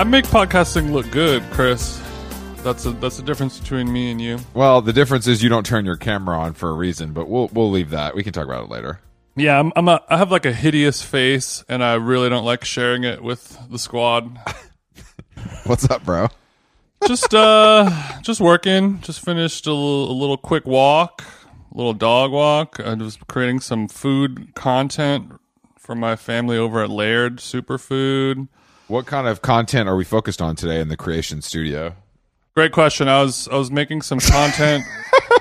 I make podcasting look good, Chris. That's a that's the difference between me and you. Well, the difference is you don't turn your camera on for a reason, but we'll we'll leave that. We can talk about it later. Yeah, I'm, I'm a, I have like a hideous face, and I really don't like sharing it with the squad. What's up, bro? just uh, just working. Just finished a little, a little quick walk, a little dog walk. I was creating some food content for my family over at Laird Superfood. What kind of content are we focused on today in the creation studio? Great question. I was I was making some content,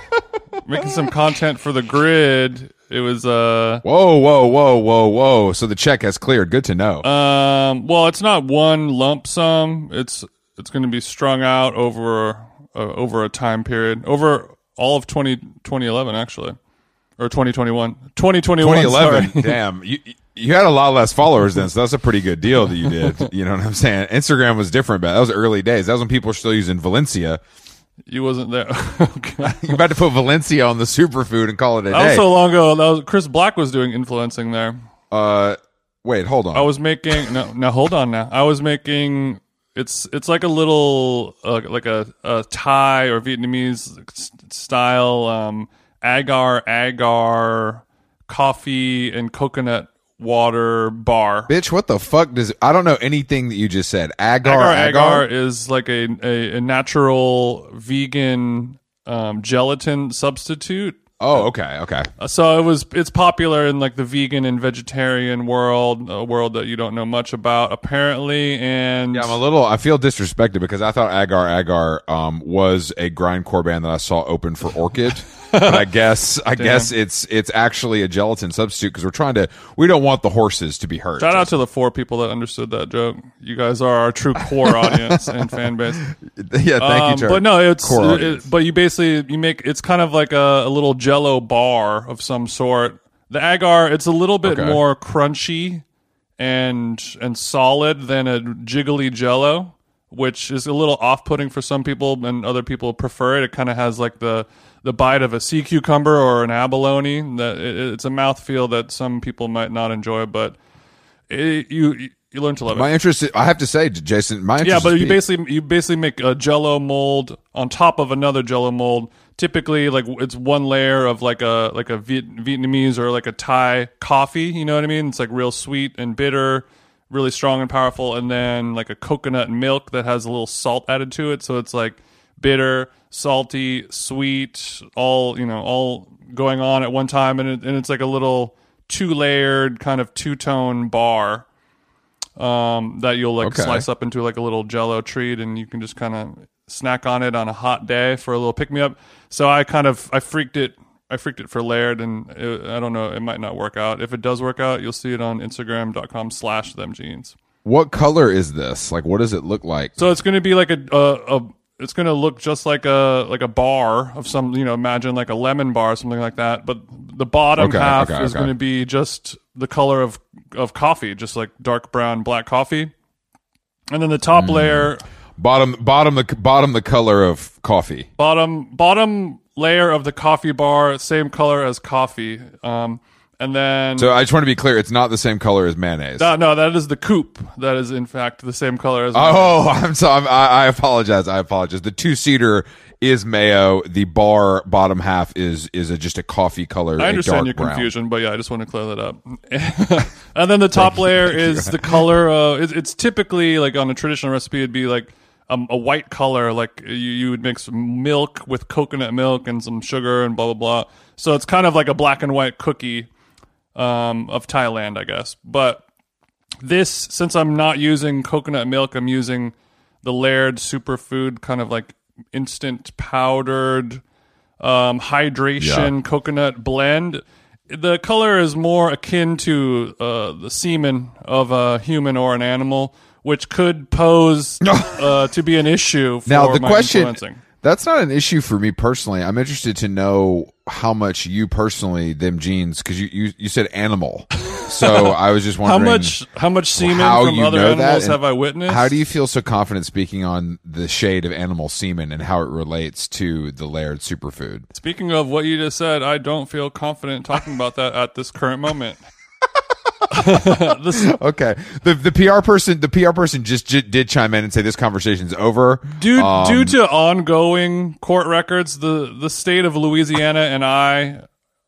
making some content for the grid. It was uh Whoa, whoa, whoa, whoa, whoa! So the check has cleared. Good to know. um well, it's not one lump sum. It's it's going to be strung out over uh, over a time period over all of 20, 2011 actually or 2021 2021 2011. sorry. Damn, you you had a lot less followers then, so that's a pretty good deal that you did. You know what I'm saying? Instagram was different, but that was early days. That was when people were still using Valencia. you wasn't there okay. You're about to put Valencia on the superfood and call it a that was so long ago that was Chris Black was doing influencing there uh, wait, hold on. I was making no no hold on now. I was making it's it's like a little uh, like a, a Thai or Vietnamese style um, agar agar coffee and coconut water bar. Bitch, what the fuck does I don't know anything that you just said. Agar, Agar agar. agar is like a a, a natural vegan um, gelatin substitute. Oh, okay, okay. Uh, So it was it's popular in like the vegan and vegetarian world, a world that you don't know much about apparently and Yeah, I'm a little. I feel disrespected because I thought Agar Agar um, was a grindcore band that I saw open for Orchid, but I guess I guess it's it's actually a gelatin substitute because we're trying to. We don't want the horses to be hurt. Shout out to the four people that understood that joke. You guys are our true core audience and fan base. yeah, thank Um, you, Jared. but no, it's it, audience. but you basically you make it's kind of like a, a little Jello bar of some sort. The agar, it's a little bit Okay. more crunchy and and solid than a jiggly Jello, which is a little off-putting for some people, and other people prefer it. It kind of has like the the bite of a sea cucumber or an abalone. That it's a mouthfeel that some people might not enjoy, but it, you you learn to love it. my interest. I have to say, Jason, my interest. Yeah, but you basically you basically make a Jello mold on top of another Jello mold. Typically, like it's one layer of like a like a Viet- Vietnamese or like a Thai coffee. You know what I mean? It's like real sweet and bitter, really strong and powerful, and then like a coconut milk that has a little salt added to it. So it's like bitter, salty, sweet, all you know, all going on at one time, and it, and it's like a little two layered kind of two tone bar um, that you'll like Okay. slice up into like a little jello treat and you can just kind of snack on it on a hot day for a little pick me up. So I kind of I freaked it I freaked it for Laird and it, I don't know it might not work out. If it does work out, you'll see it on Instagram.com slash them jeans. What color is this? Like, what does it look like? So it's going to be like a, a, a it's going to look just like a like a bar of some you know imagine like a lemon bar or something like that. But the bottom Okay, half okay, is okay. going to be just the color of of coffee, just like dark brown black coffee. And then the top Hmm. layer, bottom, bottom, the bottom, the color of coffee. bottom bottom layer of the coffee bar, same color as coffee. Um, and then So I just want to be clear. It's not the same color as mayonnaise. no, no, that is the coupe. That is in fact the same color as. Oh, I'm sorry. I, I apologize. I apologize. The two seater is mayo. The bar bottom half is is a, just a coffee color. I understand your confusion, but yeah, I just want to clear that up. and then the top layer is the color. Uh, it's, it's typically like on a traditional recipe, it'd be like um, a white color. Like you, you would mix milk with coconut milk and some sugar and blah blah blah. So it's kind of like a black and white cookie um, of Thailand, I guess. But this, since I'm not using coconut milk, I'm using the Laird superfood kind of like instant powdered um, hydration coconut blend. The color is more akin to uh, the semen of a human or an animal, which could pose uh, to be an issue for Now the my question influencing. That's not an issue for me personally. I'm interested to know how much you personally them jeans because you, you you said animal. So I was just wondering How much how much semen how from other animals have I witnessed? How do you feel so confident speaking on the shade of animal semen and how it relates to the Laird superfood? Speaking of what you just said, I don't feel confident talking about that at this current moment. this, Okay. The the PR person the PR person just j- did chime in and say this conversation's over. due Um, due to ongoing court records, the the state of Louisiana and I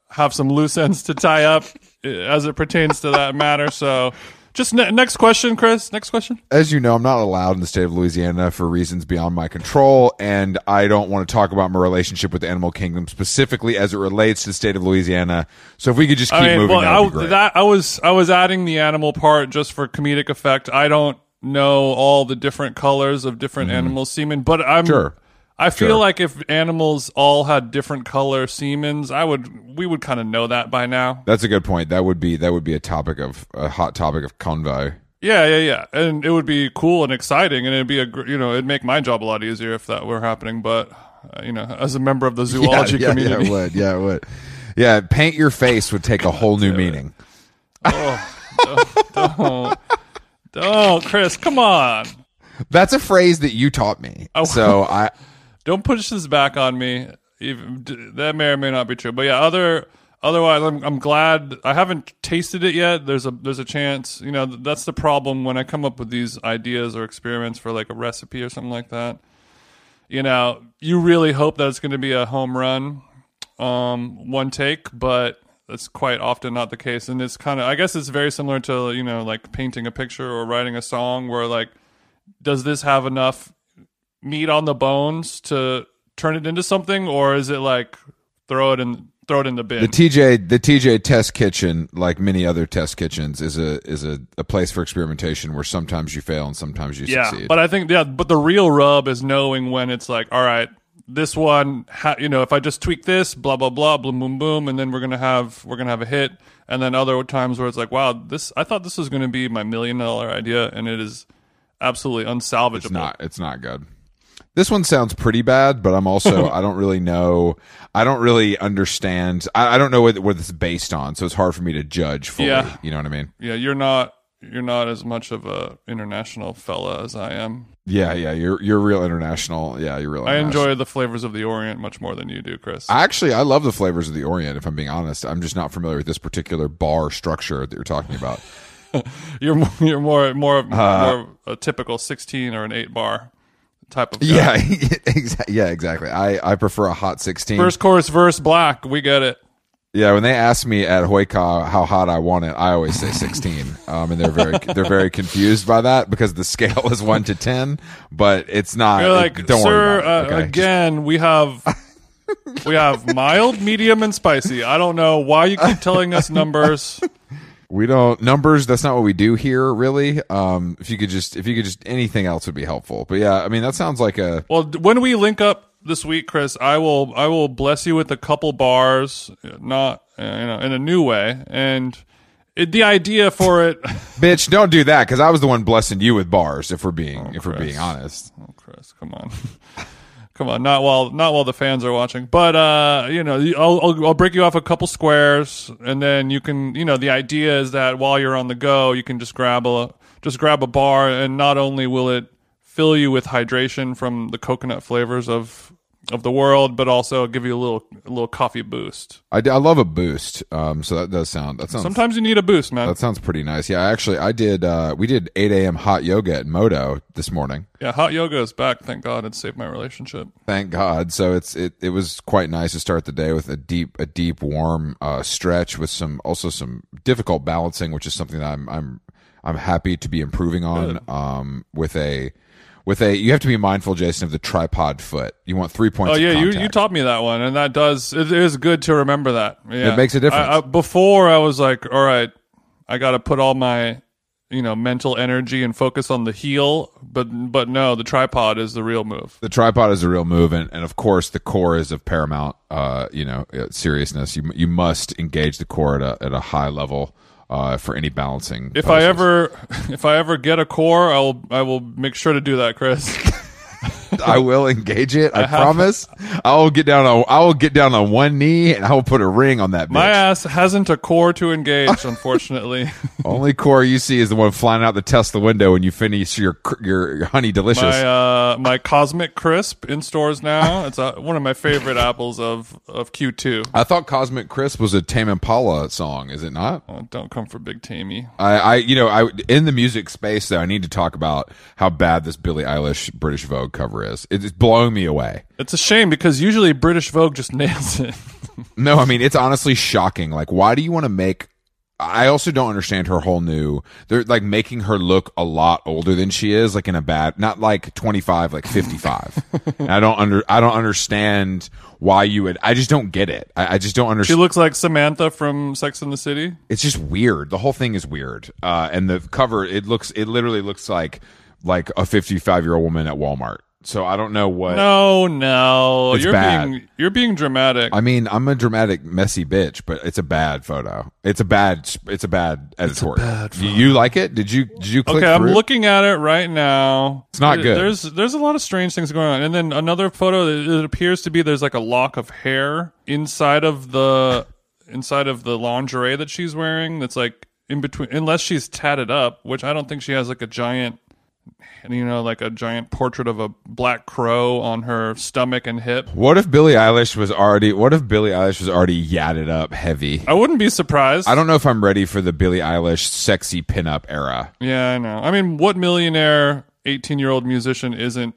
have some loose ends to tie up uh, as it pertains to that matter. So, just ne- next question, Chris. Next question. as you know, I'm not allowed in the state of Louisiana for reasons beyond my control, and I don't want to talk about my relationship with the animal kingdom specifically as it relates to the state of Louisiana. So if we could just keep I mean, moving, well, that I, that I was I was adding the animal part just for comedic effect. I don't know all the different colors of different animal semen, but I'm Mm-hmm. Sure. I feel Sure. like if animals all had different color semens, I would we would kind of know that by now. That's a good point. That would be that would be a topic of a hot topic of convo. Yeah, yeah, yeah, and it would be cool and exciting, and it'd be a you know it'd make my job a lot easier if that were happening. But uh, you know, as a member of the zoology yeah, community, Yeah, it would. Yeah, it would. Yeah, paint your face would take a whole new meaning. Oh, don't, don't, Chris, come on. That's a phrase that you taught me. Oh. So I don't push this back on me. Even, that may or may not be true, but yeah, other otherwise, I'm I'm glad I haven't tasted it yet. There's a there's a chance. You know, that's the problem when I come up with these ideas or experiments for like a recipe or something like that. You know, you really hope that it's going to be a home run, um, one take, but that's quite often not the case. And it's kind of, I guess, it's very similar to you know, like painting a picture or writing a song, where like, does this have enough meat on the bones to turn it into something, or is it like throw it in throw it in the bin? the TJ the TJ test kitchen, like many other test kitchens, is a is a, a place for experimentation where sometimes you fail and sometimes you yeah, succeed. but I think yeah, but the real rub is knowing when it's like, all right, this one, ha- you know, if I just tweak this, blah blah blah, boom boom boom, and then we're gonna have we're gonna have a hit, and then other times where it's like, wow, this I thought this was gonna be my million dollar idea, and it is absolutely unsalvageable. it's not it's not good. This one sounds pretty bad, but I'm also I don't really know I don't really understand I, I don't know what what it's based on, so it's hard for me to judge fully. Yeah. You know what I mean? Yeah, you're not you're not as much of a international fella as I am. Yeah, yeah. You're you're real international. Yeah, you're real. I enjoy the flavors of the Orient much more than you do, Chris. Actually, I love the flavors of the Orient. If I'm being honest, I'm just not familiar with this particular bar structure that you're talking about. You're more, you're more more Uh, more a typical 16 or an 8 bar type of guy. yeah, exa- yeah, exactly. I I prefer a hot 16. First chorus verse black, we get it. Yeah, when they ask me at Hoika how hot I want it, I always say 16. Um, and they're very they're very confused by that because the scale is one to 10, but it's not. You're it- like, don't sir, worry uh, it. Okay? again, we have we have mild, medium, and spicy. I don't know why you keep telling us numbers. we don't numbers. That's not what we do here, really. Um, if you could just if you could just anything else would be helpful. But yeah, I mean that sounds like a Well, when we link up this week, Chris, I will I will bless you with a couple bars, not uh, you know in a new way, and it, the idea for it. bitch. Don't do that because I was the one blessing you with bars. If we're being if we're being honest. Oh, Chris, come on. Come on, not while not while the fans are watching, but uh, you know, I'll, I'll I'll break you off a couple squares, and then you can, you know, the idea is that while you're on the go, you can just grab a just grab a bar, and not only will it fill you with hydration from the coconut flavors of of the world, but also give you a little a little coffee boost. I, I love a boost. Um, so that does sound that sounds Sometimes you need a boost, man. that sounds pretty nice. Yeah, actually, I did. Uh, we did 8 a.m. hot yoga at Moto this morning. Yeah, hot yoga is back. Thank God, it saved my relationship. Thank God. So it's it it was quite nice to start the day with a deep a deep warm uh, stretch with some also some difficult balancing, which is something that I'm I'm I'm happy to be improving on. Um, with a with a you have to be mindful, Jason, of the tripod foot. You want three points. Oh yeah, you, you taught me that one, and that does it is good to remember that. Yeah. It makes a difference. I, I, before I was like, all right, I got to put all my you know mental energy and focus on the heel, but but no, the tripod is the real move. the tripod is a real move, and, and of course the core is of paramount, uh, you know, uh, seriousness. You you must engage the core at a at a high level uh, for any balancing. If I ever if I ever get a core, I will I will make sure to do that, Chris. I will engage it. I, promise. I will get down on I will get down on one knee and I will put a ring on that bitch. My ass hasn't a core to engage, unfortunately. Only core you see is the one flying out the Tesla window when you finish your your, your honey delicious. my uh, my Cosmic Crisp in stores now. It's uh, one of my favorite apples of of Q2. I thought Cosmic Crisp was a Tame Impala song. Is it not? Oh, don't come for Big Tammy. I, I, you know, I in the music space though, I need to talk about how bad this Billie Eilish British Vogue cover is. It's blowing me away. It's a shame because usually British Vogue just nails it. No, I mean it's honestly shocking. Like, why do you want to make? I also don't understand her whole new. They're like making her look a lot older than she is, like in a bad, not like twenty five, like fifty five. I don't under, I don't understand why you would. I just don't get it. I, I just don't understand. She looks like Samantha from Sex and the City. it's just weird. The whole thing is weird. Uh, and the cover, it looks, it literally looks like like a fifty five year old woman at Walmart. So I don't know what. No, no, It's you're bad. being you're being dramatic. I mean, I'm a dramatic, messy bitch, but it's a bad photo. It's a bad. It's a bad editorial. bad Do you like it? Did you? Did you click Okay, I'm looking at it right now. It's not There- good. There's there's a lot of strange things going on, and then another photo. It it appears to be there's like a lock of hair inside of the inside of the lingerie that she's wearing. That's like in between, unless she's tatted up, which I don't think she has like a giant, you know, like a giant portrait of a black crow on her stomach and hip. What if Billie Eilish was already? What if Billie Eilish was already yadded up heavy? I wouldn't be surprised. I don't know if I'm ready for the Billie Eilish sexy pinup era. Yeah, I know. I mean, what millionaire 18 year old musician isn't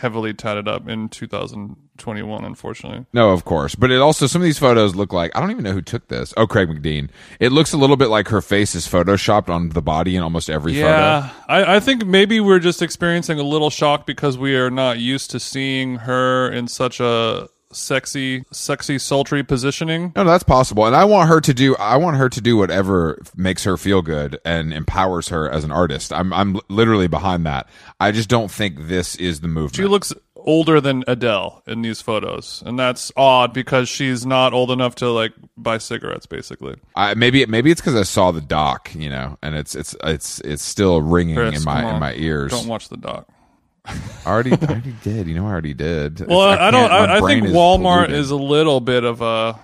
heavily tatted up in 2021, unfortunately? No, of course, but it also some of these photos look like I don't even know who took this. Oh, Craig McDean. It looks a little bit like her face is photoshopped on the body in almost every photo. Yeah, I, I think maybe we're just experiencing a little shock because we are not used to seeing her in such a sexy, sexy, sultry positioning. No, no, that's possible, and I want her to do. I want her to do whatever makes her feel good and empowers her as an artist. I'm, I'm literally behind that. I just don't think this is the movement. She looks older than Adele in these photos, and that's odd because she's not old enough to like buy cigarettes, basically. I, maybe, maybe it's because I saw the doc, you know, and it's, it's, it's, it's still ringing Chris, in my, in my ears. Don't watch the doc. I already, I already did. You know, I already did. Well, It's- I, don't. I, I think is Walmart polluted. is a little bit of a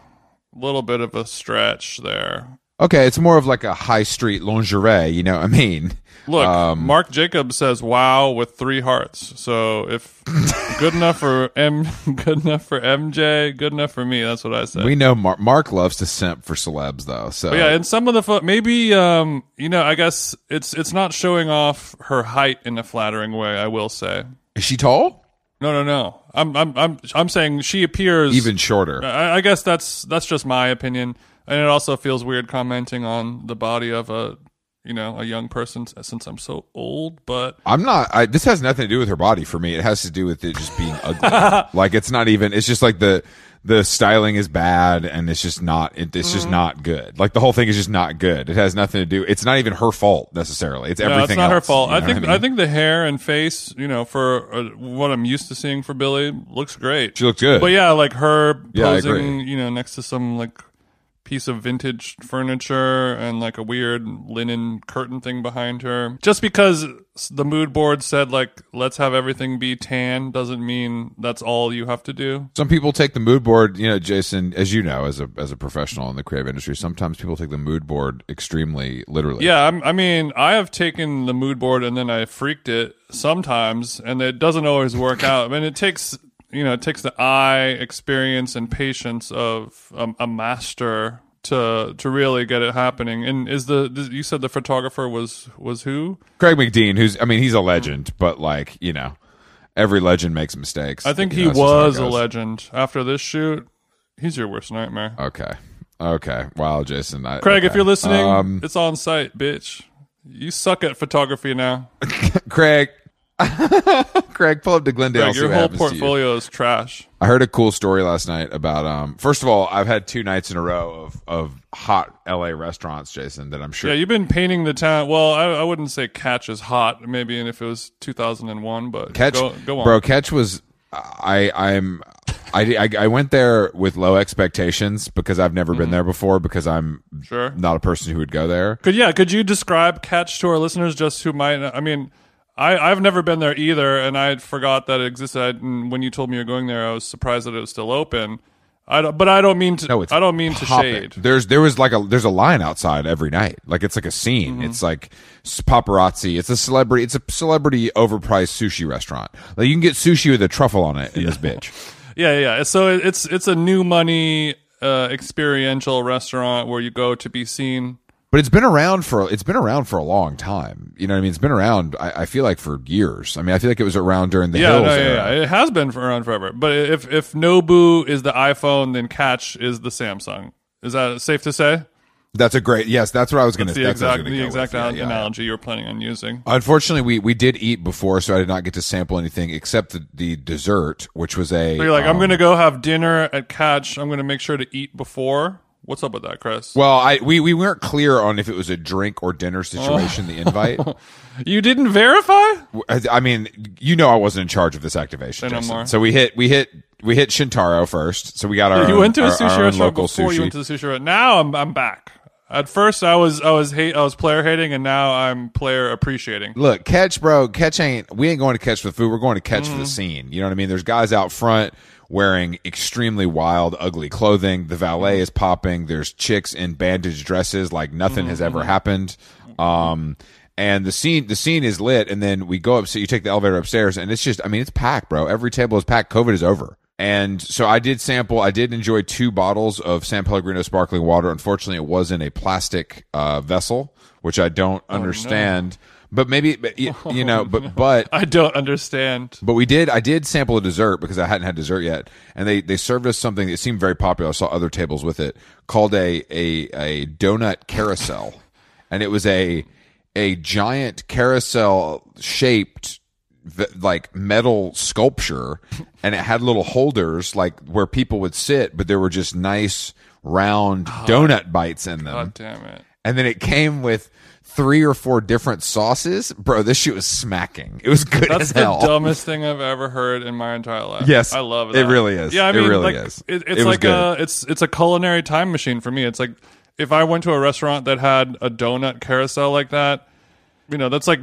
little bit of a stretch there. Okay. It's more of like a high street lingerie. You know what I mean? Look, Um, Marc Jacobs says "Wow" with three hearts. So if good enough for M, good enough for MJ, good enough for me. That's what I say. We know Marc, Marc loves to simp for celebs, though. So But yeah, and some of the pho- maybe um, you know, I guess it's it's not showing off her height in a flattering way. I will say. is she tall? No, no, no. I'm I'm I'm I'm saying she appears Even shorter. I, I guess that's that's just my opinion, and it also feels weird commenting on the body of a you know a young person since I'm so old. But I'm not. I, this has nothing to do with her body for me. It has to do with it just being ugly. like it's not even. It's just like the the styling is bad, and it's just not. It, it's Mm. just not good. Like the whole thing is just not good. It has nothing to do. It's not even her fault necessarily. It's no, everything. it's not her fault. you know I think I, mean? think the hair and face, you know, for uh, what I'm used to seeing for Billie, looks great. she looks good. But yeah, like her posing, agree. you know, next to some like piece of vintage furniture and like a weird linen curtain thing behind her. Just because the mood board said like let's have everything be tan doesn't mean that's all you have to do. Some people take the mood board, you know, Jason, as you know, as a as a professional in the creative industry, sometimes people take the mood board extremely literally. Yeah, I'm, I mean, I have taken the mood board and then I freaked it sometimes, and it doesn't always work out. I mean, it takes you know, it takes the eye experience and patience of um, a master to to really get it happening. And is the you said the photographer was was who? Craig McDean, who's I mean, he's a legend, but like you know, every legend makes mistakes. I think he know, that's just how it was a legend. After this shoot, he's your worst nightmare. Okay, okay. Wow, Jason. I, Craig, if you're listening, um, it's on site, bitch. You suck at photography now. Craig. Craig, pull up to Glendale. See your whole happens to you. portfolio is trash. I heard a cool story last night about. Um, first of all, I've had two nights in a row of of hot LA restaurants, Jason. That I'm sure. Yeah, you've been painting the town. Well, I, I wouldn't say Catch is hot, maybe, and if it was 2001, but Catch, go, go on. bro. Catch was. I I'm. I, I, I went there with low expectations because I've never Mm-hmm. been there before because I'm Sure. not a person who would go there. Could yeah? Could you describe Catch to our listeners, just who might? I mean, I I've never been there either, and I forgot that it existed. I, and when you told me you're going there, I was surprised that it was still open. I don't, but I don't mean to. No, it's I don't mean to popping. shade. There's there was like a there's a line outside every night. Like it's like a scene. Mm-hmm. It's like paparazzi. It's a celebrity. It's a celebrity overpriced sushi restaurant. Like you can get sushi with a truffle on it in this bitch. Yeah, yeah. So it- it's it's a new money uh, experiential restaurant where you go to be seen. But it's been around for it's been around for a long time. You know what I mean? It's been around. I, I feel like for years. I mean, I feel like it was around during the Yeah, hills. no, yeah, era. yeah. It has been for around forever. But if if Nobu is the iPhone, then Catch is the Samsung. Is that safe to say? That's a great. Yes, that's what I was going to. The That's what I was exact the exact. Yeah, yeah, analogy you're planning on using. Unfortunately, we we did eat before, so I did not get to sample anything except the, the dessert, which was a. So you're like, I'm um, gonna go have dinner at Catch. I'm gonna make sure to eat before. What's up with that, Chris? Well, I we, we weren't clear on if it was a drink or dinner situation. The invite. You didn't verify? I, I mean, you know, I wasn't in charge of this activation. So we hit we hit we hit Shintaro first. So we got our you own, went to a sushi our restaurant local before sushi. you went to the sushi restaurant. Now I'm I'm back. At first I was I was hate I was player hating, and now I'm player appreciating. Look, catch, bro. Catch ain't. We ain't going to catch for the food. We're going to catch Mm-hmm. for the scene. You know what I mean? There's guys out front wearing extremely wild, ugly clothing. The valet is popping. There's chicks in bandage dresses like nothing has Mm-hmm. ever happened. Um, and the scene, the scene is lit. And then we go up. So you take the elevator upstairs, and it's just. I mean, it's packed, bro. Every table is packed. COVID is over. And so I did sample. I did enjoy two bottles of San Pellegrino sparkling water. Unfortunately, it was in a plastic uh, vessel, which I don't understand. But maybe, but, y- you know, but but I don't understand. but we did. I did sample a dessert because I hadn't had dessert yet, and they they served us something that seemed very popular. I saw other tables with it called a a a donut carousel, and it was a a giant carousel shaped like metal sculpture, and it had little holders like where people would sit, but there were just nice round ah. donut bites in them, God damn it. And then it came with. Three or four different sauces, bro. This shit was smacking. It was good That's as the hell. dumbest thing I've ever heard in my entire life. Yes, I love it It really is. Yeah, I It mean, really like, is. It, It it's was like good. a it's it's a culinary time machine for me. It's like if I went to a restaurant that had a donut carousel like that, you know, that's like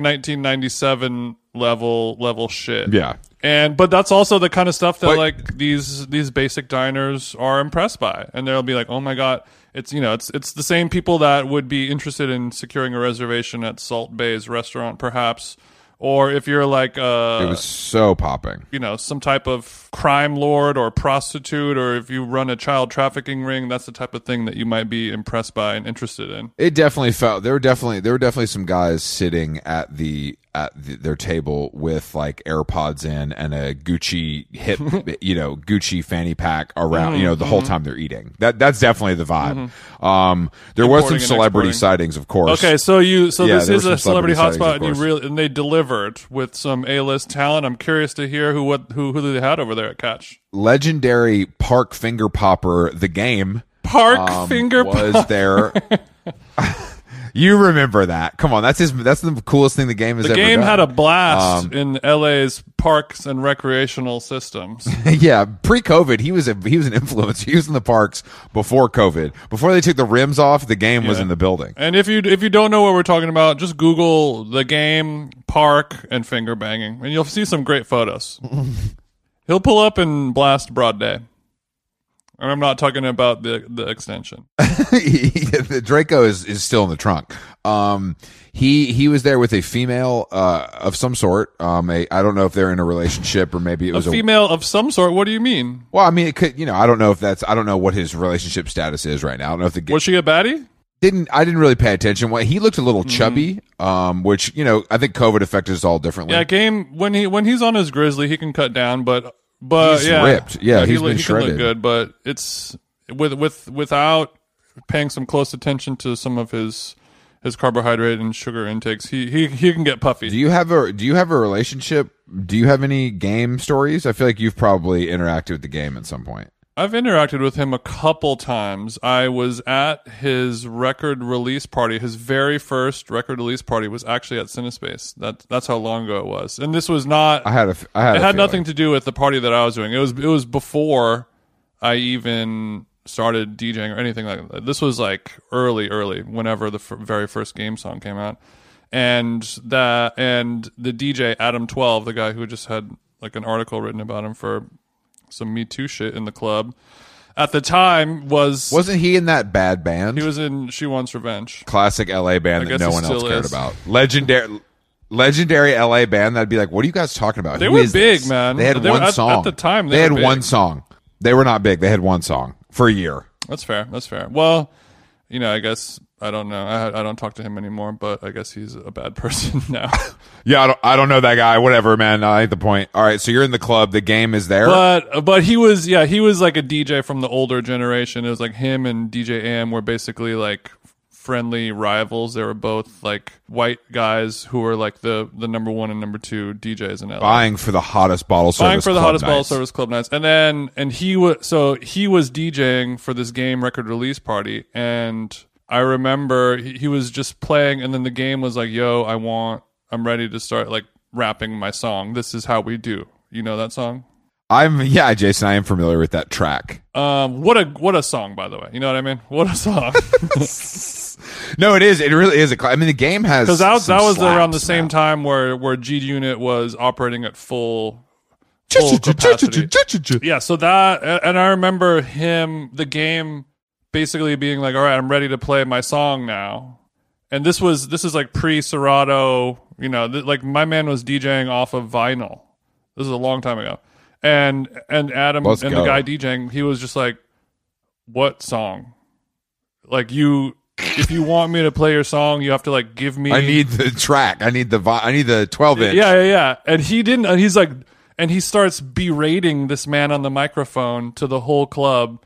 1997 level level shit. Yeah. And but that's also the kind of stuff that But- like these these basic diners are impressed by, and they'll be like, "Oh my god, it's you know it's it's the same people that would be interested in securing a reservation at Salt Bae's restaurant, perhaps, or if you're like uh It was so popping. you know some type of crime lord or prostitute, or if you run a child trafficking ring, that's the type of thing that you might be impressed by and interested in. It definitely felt there were definitely there were definitely some guys sitting at the at the, their table with like AirPods in and a Gucci hip, you know, Gucci fanny pack around, you know, the Mm-hmm. whole time they're eating. That that's definitely the vibe. Um, there was some celebrity exporting. sightings, of course. Okay, so you so Yeah, this is a celebrity celebrity hotspot, and you really and they delivered with some A list talent. I'm curious to hear who what who who they had over there at Catch. Legendary Park Finger Popper, the game. Park um, finger was there. you remember that? Come on, that's his. That's the coolest thing the game has The ever game done. had a blast Um, in LA's parks and recreational systems. yeah, pre-COVID, he was a he was an influencer. He was in the parks before COVID. Before they took the rims off, the game was in the building. and if you if you don't know what we're talking about, just Google the game park and finger banging, and you'll see some great photos. He'll pull up and blast broad day. And I'm not talking about the the extension. the Draco is, is still in the trunk. Um, he he was there with a female uh, of some sort. Um, a, I don't know if they're in a relationship or maybe it was a, female of some sort. What do you mean? well. I mean, it could you know I don't know if that's I don't know what his relationship status is right now. I don't know if the Was she a baddie? didn't I didn't really pay attention. Well, he looked a Mm-hmm. little chubby, um, which you know I think COVID affected us all differently. Yeah, game when he when he's on his grizzly, he can cut down, but but He's yeah, ripped. Yeah, he, he's look- been he can look good, but it's with with without paying some close attention to some of his his carbohydrate and sugar intakes, he he he can get puffy. Do you have a Do you have a relationship? Do you have any game stories? I feel like you've probably interacted with the game at some point. I've interacted with him a couple times. I was at his record release party. His very first record release party was actually at Cinespace. That that's how long ago it was. And this was not I had a. I had. it had feeling. nothing to do with the party that I was doing. It was it was before I even started DJing or anything like that. This was like early, early, whenever the f- very first game song came out. and that and the DJ Adam Twelve, the guy who just had like an article written about him for some Me Too shit in the club. At the time, was Wasn't he in that bad band? he was in She Wants Revenge. classic LA band that guess no one else still cared is. about. Legendary legendary LA band that'd be like, "What are you guys talking about?" They Who were is big, this?" man. They had They were- one at- song. at the time, they they, were had one song. They were not big. They had one song for a year. That's fair. That's fair. Well, you know, I guess I don't know. I I don't talk to him anymore, but I guess he's a bad person now. Yeah, I don't, I don't know that guy. Whatever, man. I ain't the point. All right, so you're in the club. The game is there. but but he was yeah he was like a DJ from the older generation. It was like him and DJ AM were basically like friendly rivals. They were both like white guys who were like the the number one and number two DJs in LA. Buying for the hottest bottle service. Buying for the club hottest bottle nights. service club nights, and then and he was so he was DJing for this game record release party, and I remember he, he was just playing, and then the game was like, "Yo, I want, I'm ready to start like rapping my song. This is how we do." You know that song? I'm yeah, Jason. I am familiar with that track. Um, what a what a song, by the way. You know what I mean? What a song. No, it is. It really is a. cl- I mean, the game has Because that was that was around the same time where where G Unit was operating at full full capacity. Yeah, so that and I remember him the game basically being like, "All right, I'm ready to play my song now." And this was this is like pre Serato, you know, th- like my man was DJing off of vinyl. This is a long time ago. And and Adam Let's and go. the guy DJing, he was just like, "What song?" Like you if you want me to play your song, you have to like give me I need the track. I need the. Vi- I need the 12 inch. yeah, yeah, yeah. And he didn't. And he's like, and he starts berating this man on the microphone to the whole club,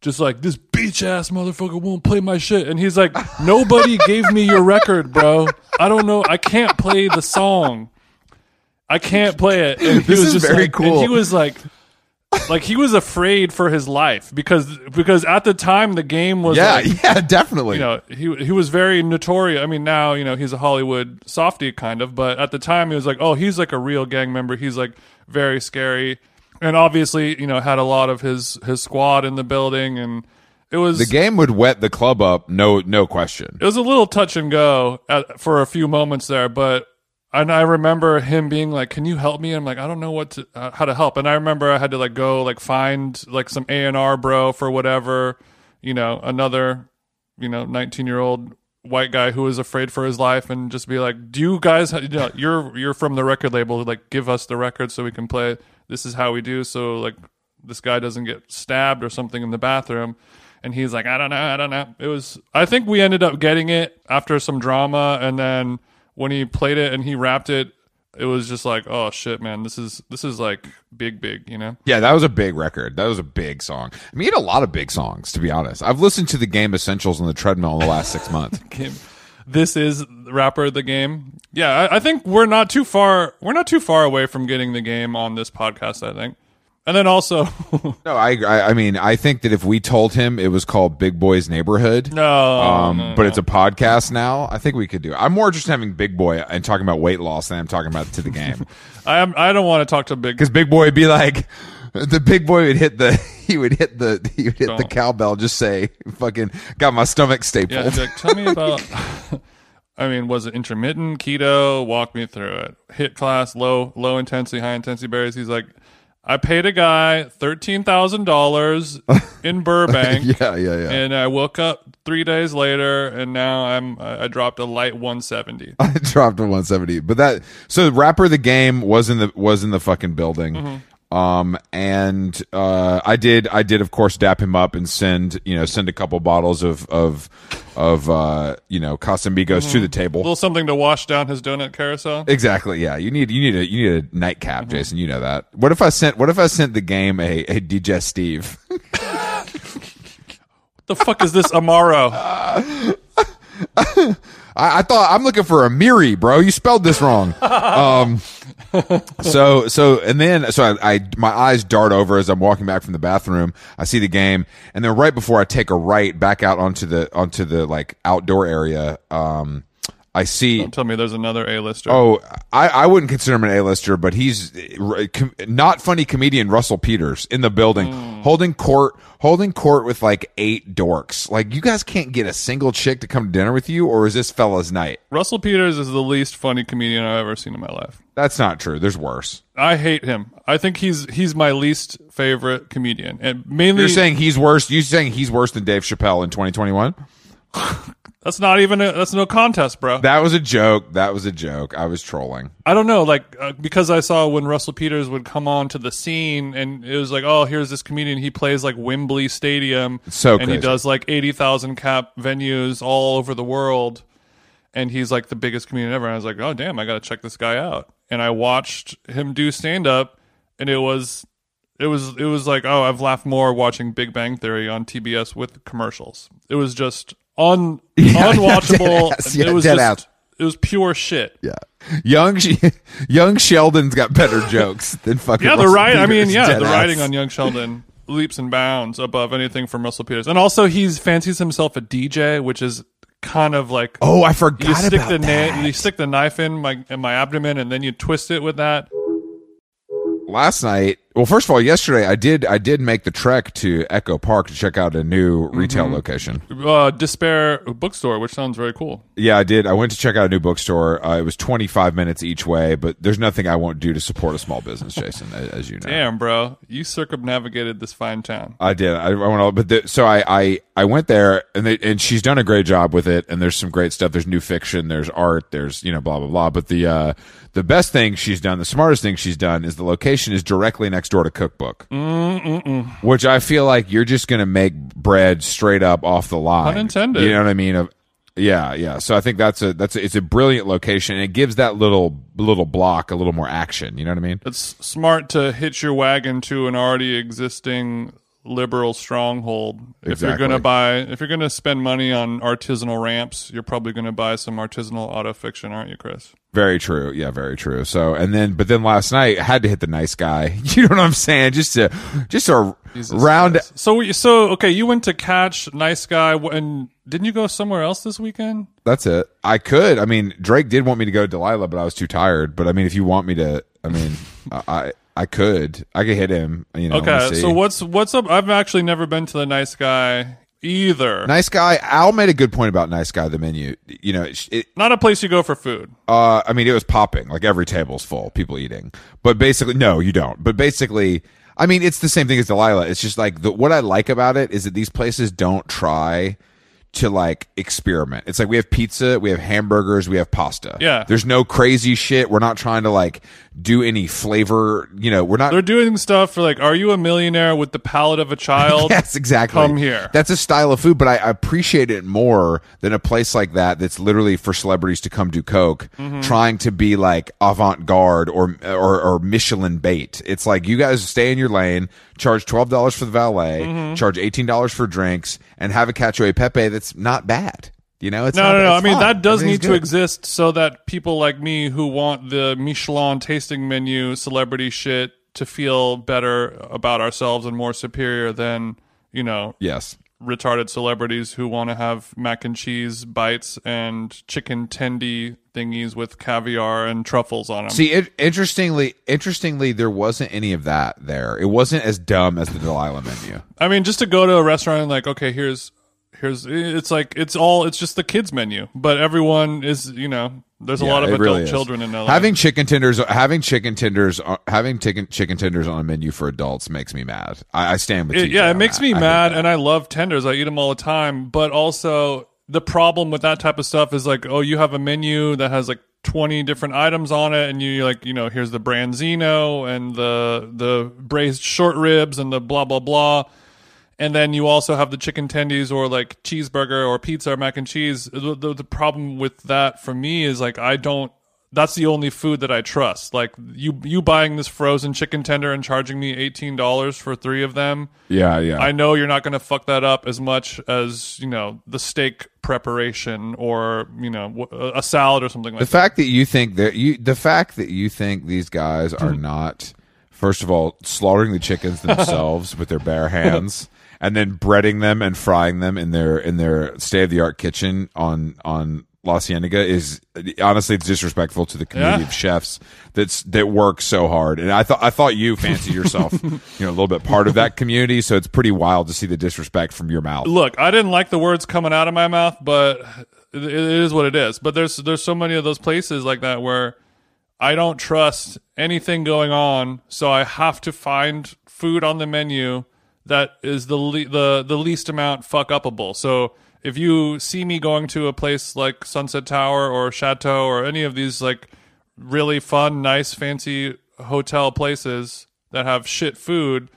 just like this bitch ass motherfucker won't play my shit. And he's like, nobody gave me your record, bro. I don't know. I can't play the song. I can't play it. And he This was is just very like, cool. And he was like. Like he was afraid for his life because because at the time the game was Yeah, like, yeah, definitely. you know he he was very notorious. I mean, now you know he's a Hollywood softy kind of, but at the time he was like, oh, he's like a real gang member. He's like very scary, and obviously you know had a lot of his his squad in the building, and it was the game would wet the club up. No, no question. it was a little touch and go at, for a few moments there, but and I remember him being like, "Can you help me?" And I'm like, "I don't know what to uh, how to help." And I remember I had to like go like find like some A and R bro for whatever, you know, another, you know, 19 year old white guy who was afraid for his life, and just be like, "Do you guys, you know, you're you're from the record label, like give us the record so we can play. This is how we do, so like this guy doesn't get stabbed or something in the bathroom." And he's like, I don't know, I don't know. It was, I think we ended up getting it after some drama, and then when he played it and he rapped it, it was just like, oh shit, man, this is this is like big, big, you know. Yeah, that was a big record. That was a big song. I mean, he had a lot of big songs, to be honest. I've listened to the game Essentials on the treadmill in the last six months. This is rapper the game. Yeah, I, I think we're not too far. We're not too far away from getting the game on this podcast. I think, and then also, No, I, I, I mean, I think that if we told him it was called Big Boy's Neighborhood, no, um, no, but it's a podcast now, I think we could do. it. I'm more just having Big Boy and talking about weight loss than I'm talking about to the game. I am. I don't want to talk to big. Because Big Boy would be like, the Big Boy would hit the, he would hit the, he would hit the Don't. cowbell, just say, fucking got my stomach stapled. Yeah, he's like, tell me about. I mean, was it intermittent keto? Walk me through it. HIIT class, low low intensity, high intensity berries. He's like, I paid a guy thirteen thousand dollars in Burbank. yeah, yeah, yeah. And I woke up three days later, and now I'm I dropped a light 170. I dropped a 170. But that so rapper the game was in the was in the fucking building. Mm-hmm. Um and uh I did I did of course dap him up and send you know send a couple bottles of of of uh you know Casamigos to the table. A little something to wash down his donut carousel. Exactly. Yeah. You need you need a you need a nightcap, Mm-hmm. Jason. You know that. What if I sent What if I sent the game a a digestive? the fuck is this Amaro? I, I thought I'm looking for a Miri, bro. You spelled this wrong. um, so so and then so I, I my eyes dart over as I'm walking back from the bathroom. I see the game, and then right before I take a right back out onto the onto the like outdoor area, um, I see. Don't tell me there's another A-lister. Oh, I, I wouldn't consider him an A-lister, but he's com- not funny comedian Russell Peters in the building, Hmm. holding court, holding court with like eight dorks. Like you guys can't get a single chick to come to dinner with you, or is this fella's night? Russell Peters is the least funny comedian I've ever seen in my life. That's not true. There's worse. I hate him. I think he's he's my least favorite comedian, and mainly You're saying he's worse. You're saying he's worse than Dave Chappelle in 2021? that's not even a, that's no contest, bro. That was a joke. That was a joke. I was trolling. I don't know, like uh, because I saw when Russell Peters would come on to the scene, and it was like, oh, here's this comedian. He plays like Wembley Stadium, so and he does like eighty thousand cap venues all over the world, and he's like the biggest comedian ever. And I was like, oh damn, I got to check this guy out. And I watched him do stand up, and it was. It was it was like oh I've laughed more watching Big Bang Theory on TBS with commercials. It was just un Yeah, unwatchable. Yeah, it was dead just ass. it was pure shit. Yeah, young young Sheldon's got better jokes than fucking. Yeah, the writing. I mean, yeah, the ass. writing on Young Sheldon leaps and bounds above anything from Russell Peters, and also he's fancies himself a DJ, which is kind of like Oh, I you forgot stick about the that. na- you stick the knife in my in my abdomen, and then you twist it with that. last night well first of all yesterday i did i did make the trek to echo park to check out a new retail Mm-hmm. location Uh, Despair bookstore, which sounds very cool. yeah i did i went to check out a new bookstore uh, it was 25 minutes each way but there's nothing i won't do to support a small business jason as you know Damn, bro, you circumnavigated this fine town. I did. I, I went all, but the, so I, I, I went there and they, and she's done a great job with it. And there's some great stuff. There's new fiction. There's art. There's, you know, blah, blah, blah. But the, uh, the best thing she's done, the smartest thing she's done is the location is directly next door to Cookbook, which I feel like you're just going to make bread straight up off the line. Pun intended. You know what I mean? Of, yeah, yeah. So I think that's a, that's a, it's a brilliant location. And it gives that little, little block a little more action. You know what I mean? It's smart to hitch your wagon to an already existing liberal stronghold. If you're gonna buy, if you're gonna spend money on artisanal ramps, you're probably gonna buy some artisanal auto fiction, aren't you, Chris? Very true. Yeah, very true. So, and then, but then last night I had to hit the nice guy. You know what I'm saying? Just to, just to Jesus round. Christ. So, so okay, you went to catch nice guy, and didn't you go somewhere else this weekend? That's it. I could. I mean, Drake did want me to go to Delilah, but I was too tired. But I mean, if you want me to, I mean, I, I, could. I could hit him. You know. Okay, so what's what's up? I've actually never been to the nice guy either. Nice guy. Al made a good point about nice guy. The menu. You know, it, it, Not a place you go for food. Uh, I mean, it was popping. Like every table's full, people eating. But basically, no, you don't. But basically, I mean, it's the same thing as Delilah. It's just like the, what I like about it is that these places don't try to like experiment. It's like we have pizza, we have hamburgers, we have pasta. Yeah. There's no crazy shit. We're not trying to like do any flavor. You know, we're not. They're doing stuff for like, are you a millionaire with the palate of a child? Yes, exactly. Come here. That's a style of food, but I, appreciate it more than a place like that that's literally for celebrities to come do coke, Mm-hmm. trying to be like avant garde or, or or Michelin bait. It's like you guys stay in your lane, charge twelve dollars for the valet, Mm-hmm. charge eighteen dollars for drinks, and have a cacio e pepe that's not bad. You know, it's No, not, no, no. I mean, that does need to exist so that people like me who want the Michelin tasting menu celebrity shit to feel better about ourselves and more superior than, you know, Yes. retarded celebrities who want to have mac and cheese bites and chicken tendy thingies with caviar and truffles on them. See, it, interestingly, interestingly, there wasn't any of that there. It wasn't as dumb as the Delilah menu. I mean, just to go to a restaurant and like, okay, here's here's it's like it's all it's just the kids menu, but everyone is you know there's a Yeah, lot of adult really children in LA. Having chicken tenders, having chicken tenders, uh, having chicken chicken tenders on a menu for adults makes me mad. I, I stand with It- yeah, it makes that. me mad, and I love tenders. I eat them all the time. But also, the problem with that type of stuff is like, oh, you have a menu that has like twenty different items on it, and you like, you know, here's the branzino and the the braised short ribs and the blah blah blah. And then you also have the chicken tendies or like cheeseburger or pizza or mac and cheese. The, the, the problem with that for me is like I don't. That's the only food that I trust. Like you, you buying this frozen chicken tender and charging me eighteen dollars for three of them. yeah, yeah. I know you're not going to fuck that up as much as you know the steak preparation or you know a salad or something like the that. The fact that you think that you, the fact that you think these guys are not, first of all, slaughtering the chickens themselves with their bare hands. And then breading them and frying them in their in their state of the art kitchen on on La Cienega is honestly it's disrespectful to the community Yeah. of chefs that's that work so hard. And I thought I thought you fancy yourself, you know, a little bit part of that community. So it's pretty wild to see the disrespect from your mouth. Look, I didn't like the words coming out of my mouth, but it, it is what it is. But there's there's so many of those places like that where I don't trust anything going on, so I have to find food on the menu that is the le- the the least amount fuck upable. So if you see me going to a place like Sunset Tower or Chateau or any of these like really fun, nice, fancy hotel places that have shit food,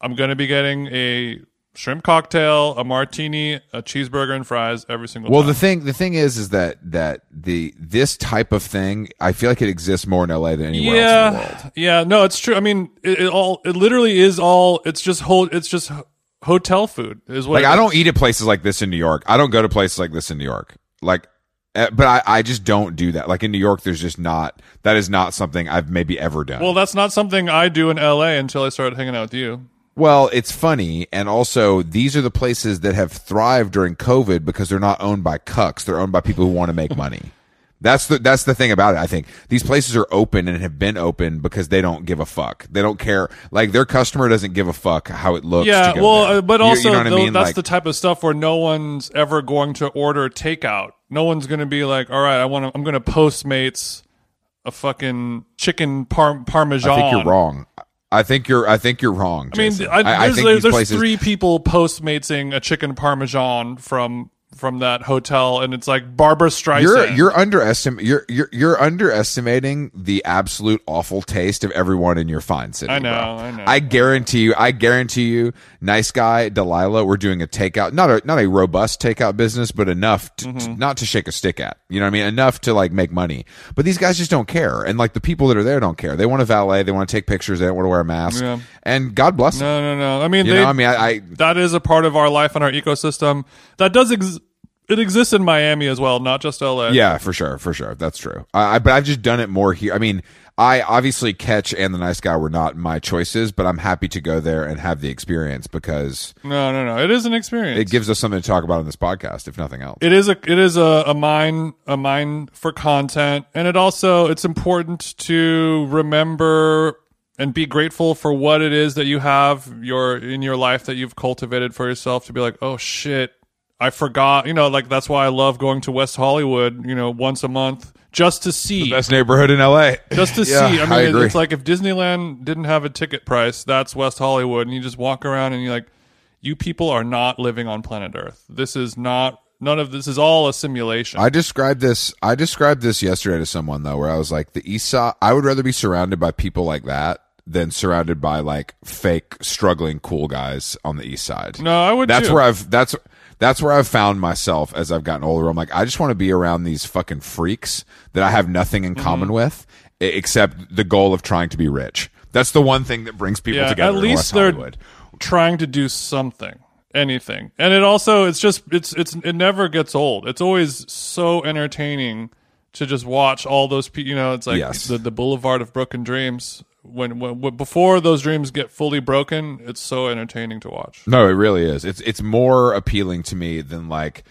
I'm going to be getting a shrimp cocktail, a martini, a cheeseburger and fries every single Well, time. Well, the thing the thing is is that that the this type of thing I feel like it exists more in LA than anywhere else in the world. yeah, yeah, no, it's true. I mean, it, it all it literally is all. It's just whole. It's just hotel food is what. Like I don't eat at places like this in New York. I don't go to places like this in New York. Like, eh, but I, I just don't do that. Like in New York, there's just not. That is not something I've maybe ever done. Well, that's not something I do in L.A. until I started hanging out with you. Well, it's funny, and also these are the places that have thrived during COVID because they're not owned by cucks; they're owned by people who want to make money. That's the that's the thing about it. I think these places are open and have been open because they don't give a fuck. They don't care. Like their customer doesn't give a fuck how it looks. Yeah, to well, uh, but also you know what I mean? that's Like- the type of stuff where no one's ever going to order takeout. No one's going to be like, "All right, I want to. I'm going to Postmates a fucking chicken par- parmesan." I think you're wrong. I think you're. I think you're wrong. I mean, Jason. I, I there's, think there- these there's places. three people postmatesing a chicken parmesan from from that hotel, and it's like Barbra Streisand. You're you're underestim you're you're you're underestimating the absolute awful taste of everyone in your fine city. I know, bro. I know. I guarantee you. I guarantee you. Nice guy Delilah. We're doing a takeout, not a not a robust takeout business, but enough to, Mm-hmm. to- not to shake a stick at. You know what I mean? Enough to like make money. But these guys just don't care, and like the people that are there don't care. They want to valet. They want to take pictures. They don't want to wear a mask. Yeah. And God bless them. no, no, no. I mean, You they, know, I mean, I, I that is a part of our life and our ecosystem that does ex- it exists in Miami as well, not just LA. Yeah, for sure, for sure. That's true. I, I but I've just done it more here. I mean, I obviously catch and the nice guy were not my choices, but I'm happy to go there and have the experience because No, no, no. It is an experience. it gives us something to talk about on this podcast, if nothing else. it is a it is a, a mine a mine for content and it also it's important to remember and be grateful for what it is that you have your in your life that you've cultivated for yourself to be like oh shit i forgot you know like that's why i love going to west hollywood you know once a month just to see the Best neighborhood in LA. just to Yeah, see i mean I it's like if disneyland didn't have a ticket price that's west hollywood and you just walk around and you're like you people are not living on planet earth this is not none of this is all a simulation I described this. I described this yesterday to someone though, where I was like, the East Side. I would rather be surrounded by people like that than surrounded by like fake, struggling, cool guys on the East Side. No, I would. That's too. where I've that's that's where I've found myself as I've gotten older. I'm like, I just want to be around these fucking freaks that I have nothing in common Mm-hmm. with e- except the goal of trying to be rich. That's the one thing that brings people yeah, together. at in least they're Hollywood. trying to do something, anything, and it also it's just it's it's it never gets old. It's always so entertaining to just watch all those people. You know, it's like Yes. the the Boulevard of Broken Dreams. When, when, when before those dreams get fully broken, it's so entertaining to watch. No, it really is. It's it's more appealing to me than like,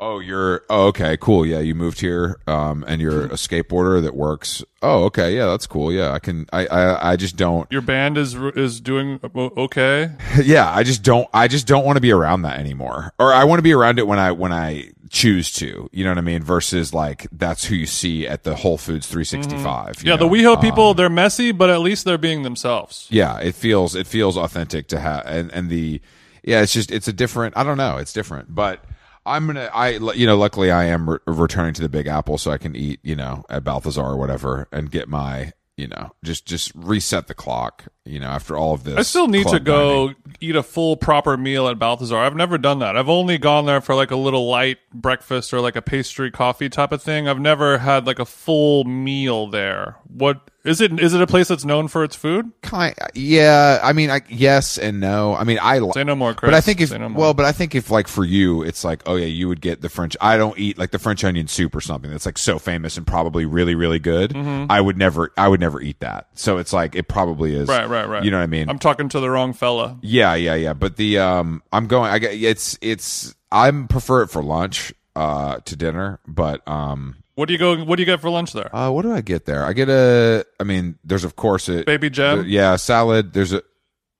oh, you're oh okay, cool, yeah, you moved here, um, and you're a skateboarder that works. Oh, okay, yeah, that's cool. Yeah, I can. I I, I just don't. Your band is is doing okay. Yeah, I just don't. I just don't want to be around that anymore. Or I want to be around it when I when I choose to. You know what I mean? Versus like that's who you see at the Whole Foods 365. Mm-hmm. Yeah, the know? WeHo people, they're messy, but at least they're being themselves. yeah it feels it feels authentic to have and and the yeah it's just it's a different i don't know it's different but i'm gonna i you know luckily i am re- returning to the big apple so i can eat you know at balthazar or whatever and get my you know just just reset the clock you know after all of this I still need to go dining. eat a full proper meal at Balthazar. I've never done that. I've only gone there for like a little light breakfast or like a pastry coffee type of thing. I've never had like a full meal there. What is it? Is it a place that's known for its food? kind yeah i mean I, yes and no i mean i li- Say no more, Chris. but I think if Say no more. well, but I think if like for you, it's like oh yeah, you would get the French. I don't eat like the French onion soup or something that's like so famous and probably really really good. Mm-hmm. I would never, I would never eat that. So it's like it probably is. Right, right, right. You know what I mean? I'm talking to the wrong fella. yeah, yeah, yeah. But the um, I'm going. I get it's it's. I'm prefer it for lunch. uh, to dinner, but um, What do you go? What do you get for lunch there? uh, what do I get there? I get a. I mean, there's of course a Baby Gem. yeah salad. There's a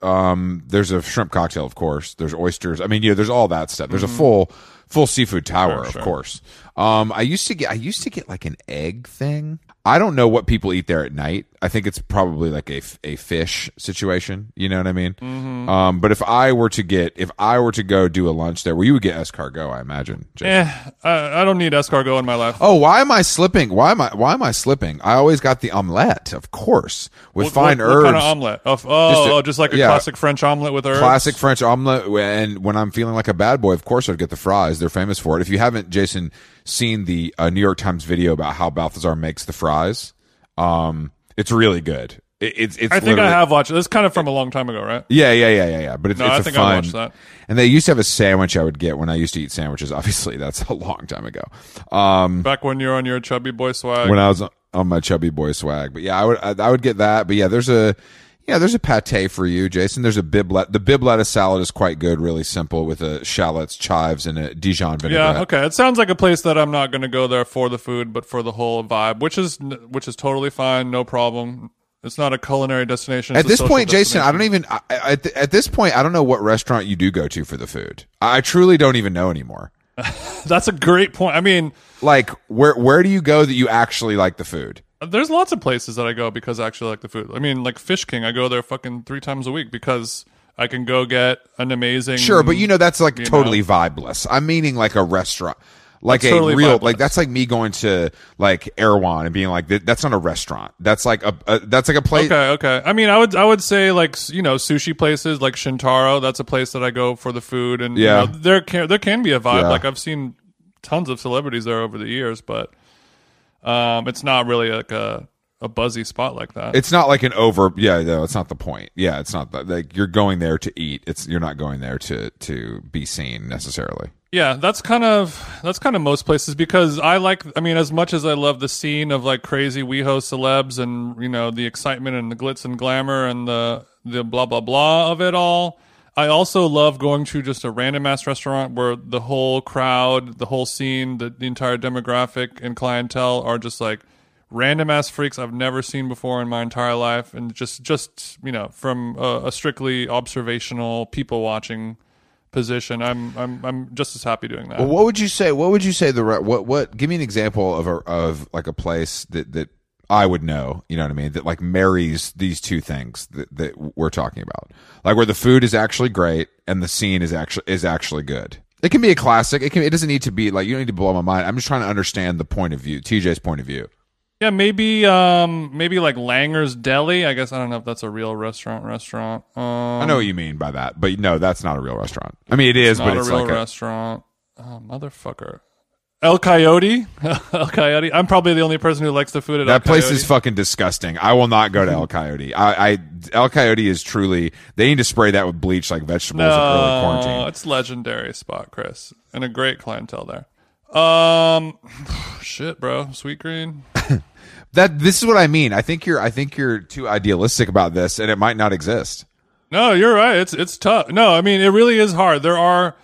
um, there's a shrimp cocktail, of course. There's oysters. I mean, you know, there's all that stuff. There's a full full seafood tower, Mm-hmm. Sure, of sure. course. Um, I used to get I used to get like an egg thing. I don't know what people eat there at night. I think it's probably like a, a fish situation. You know what I mean? Mm-hmm. Um, but if I were to get if I were to go do a lunch there, well, you would get escargot, I imagine. Jason. Eh, I, I don't need escargot in my life. Oh, why am I slipping? Why am I why am I slipping? I always got the omelette, of course, with What- fine what, herbs. What kind of omelet? Oh, oh, Just a- oh, just like a yeah. classic French omelet with herbs. Classic French omelet, and when I'm feeling like a bad boy, of course I'd get the fries. They're famous for it. If you haven't, Jason, seen the uh, New York Times video about how Balthazar makes the fries, um, it's really good. It, it's it's. I think I have watched. it. This is kind of from a long time ago, right? Yeah, yeah, yeah, yeah, yeah. But it's, No, it's I a think I fun. watched that. And they used to have a sandwich I would get when I used to eat sandwiches. Obviously, that's a long time ago. Um, Back when you're on your chubby boy swag. when I was on my chubby boy swag. But yeah, I would I, I would get that. But yeah, there's a yeah, there's a pate for you, Jason. There's a biblet. the bib lettuce salad is quite good, really simple with a shallots, chives, and a Dijon vinaigrette. yeah, okay. It sounds like a place that I'm not going to go there for the food, but for the whole vibe, which is which is totally fine, no problem. It's not a culinary destination. it's At this point, Jason, I don't even I, at, th- at this point I don't know what restaurant you do go to for the food. I, I truly don't even know anymore. That's a great point. I mean, Like where where do you go that you actually like the food? There's lots of places that I go because I actually like the food. I mean, like Fish King, I go there fucking three times a week because I can go get an amazing. Sure, but you know that's like you totally vibeless. I'm meaning like a restaurant, like That's a totally real, vibeless. like that's like me going to like Erewhon and being like, that's not a restaurant. That's like a, a that's like a place. Okay, okay. I mean, I would I would say like you know sushi places like Shintaro. That's a place that I go for the food, and you Yeah. know, there can there can be a vibe. Yeah. Like I've seen tons of celebrities there over the years, but um, it's not really like a a buzzy spot like that. It's not like an over. Yeah, no, it's not the point. Yeah, it's not that. Like you're going there to eat. It's you're not going there to to be seen necessarily. Yeah, that's kind of that's kind of most places because I like. I mean, as much as I love the scene of like crazy WeHo celebs and you know the excitement and the glitz and glamour and the the blah blah blah of it all, I also love going to just a random ass restaurant where the whole crowd, the whole scene, the, the entire demographic and clientele are just like random ass freaks I've never seen before in my entire life, and just just you know from a, a strictly observational people watching position. I'm I'm I'm just as happy doing that. Well, what would you say? What would you say the what what? Give me an example of a of like a place that that I would know. You know what I mean? That like marries these two things that that we're talking about. Like where the food is actually great and the scene is actually is actually good. It can be a classic. It can. It doesn't need to be like you don't need to blow my mind. I'm just trying to understand the point of view, TJ's point of view. Yeah, maybe um maybe like Langer's Deli. I guess I don't know if that's a real restaurant restaurant. Um, I know what you mean by that, but no, that's not a real restaurant. I mean, it is, not but a it's real like a, restaurant. Oh, motherfucker. El Coyote. El Coyote. I'm probably the only person who likes the food at El Coyote. That place Coyote. is fucking disgusting. I will not go to El Coyote. I, I El Coyote is truly. They need to spray that with bleach like vegetables in early No, quarantine. it's legendary spot, Chris, and a great clientele there. Um, shit, bro. Sweet Green. That this is what I mean. I think you're. I think you're too idealistic about this, and it might not exist. No, you're right. It's it's tough. No, I mean it really is hard. There are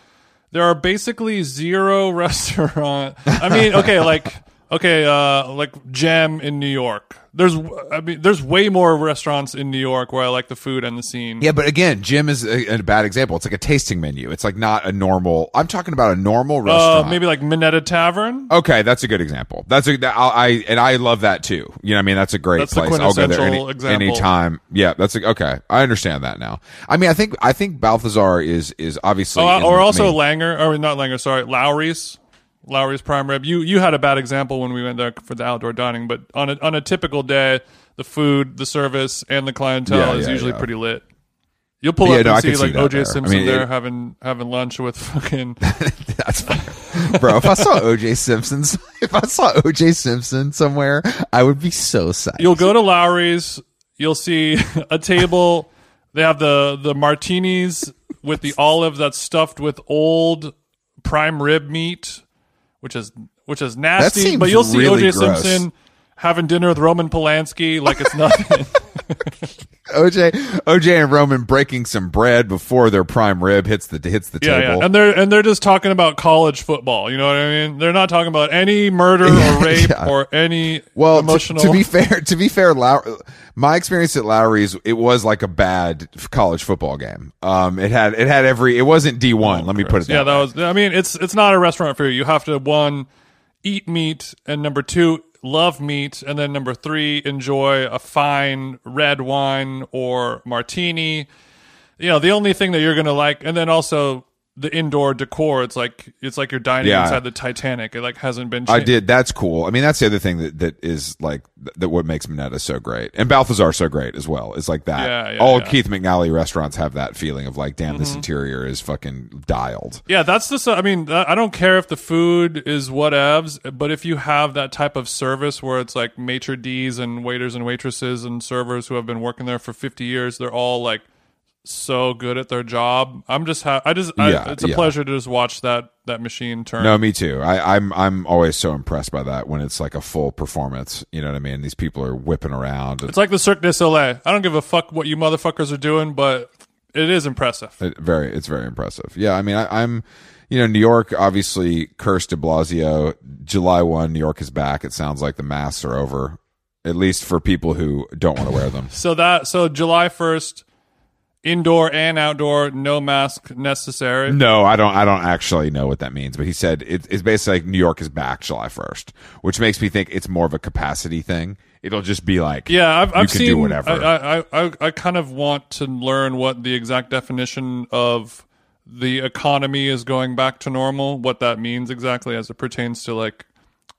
there are basically zero restaurant. I mean, okay, like okay, uh, like Gem in New York. There's I mean, there's way more restaurants in New York where I like the food and the scene. Yeah, but again, Gem is a, a bad example. It's like a tasting menu. It's like not a normal. I'm talking about a normal Uh, restaurant. maybe like Minetta Tavern. Okay, that's a good example. That's a that, I, I and I love that too. You know, what I mean, that's a great That's place. I'll go there any, example. anytime. Yeah, that's a, okay. I understand that now. I mean, I think I think Balthazar is is obviously Oh, or also main- Langer, or not Langer. Sorry, Lawry's. Lawry's prime rib. You you had a bad example when we went there for the outdoor dining, but on a on a typical day, the food, the service, and the clientele Yeah, is yeah, usually yeah. pretty lit. You'll pull up no, and see see like OJ there. I Simpson mean, there it- having having lunch with fucking. That's. Bro, if I saw OJ Simpson, if I saw OJ Simpson somewhere, I would be so sad. You'll go to Lawry's. You'll see a table. They have the the martinis with the olive that's stuffed with old prime rib meat, which is which is nasty. But you'll see really OJ gross. Simpson having dinner with Roman Polanski like it's nothing. OJ, OJ and Roman breaking some bread before their prime rib hits the hits the Yeah, table. yeah, and they're and they're just talking about college football. You know what I mean? They're not talking about any murder or rape Yeah. or any well, emotional. To, be fair, to be fair, Low- my experience at Lawry's, it was like a bad college football game. Um, it had it had every. It wasn't D one. let me put it. yeah, that that was. I mean, it's it's not a restaurant for you. You have to one eat meat, and number two love meat, and then number three enjoy a fine red wine or martini. You know, the only thing that you're gonna like, and then also the indoor decor. It's like it's like you're dining Yeah. inside the Titanic. It like hasn't been. Changed. I did. That's cool. I mean, that's the other thing that, that is like th- that. What makes Minetta so great, and Balthazar so great as well, is like that. Yeah, yeah, All. Mm-hmm. Keith McNally restaurants have that feeling of like, damn, this interior is fucking dialed. Yeah, that's the. I mean, I don't care if the food is whatevs, but if you have that type of service where it's like maitre d's and waiters and waitresses and servers who have been working there for fifty years, they're all like so good at their job. I'm just. Ha- I just. I, Yeah, it's a yeah. pleasure to just watch that that machine turn. No, me too. I, I'm I'm always so impressed by that when it's like a full performance. You know what I mean? These people are whipping around. It's like the Cirque du Soleil. I don't give a fuck what you motherfuckers are doing, but it is impressive. It, very, it's very impressive. Yeah, I mean, I, I'm, you know, New York obviously cursed De Blasio. July one, New York is back. It sounds like the masks are over, at least for people who don't want to wear them. So that so July first, indoor and outdoor, no mask necessary. No, I don't. I don't actually know what that means. But he said it, it's basically like New York is back July first, which makes me think it's more of a capacity thing. It'll just be like, Yeah, I've, you I've can seen. do whatever. I, I, I, I kind of want to learn what the exact definition of the economy is going back to normal. What that means exactly, as it pertains to like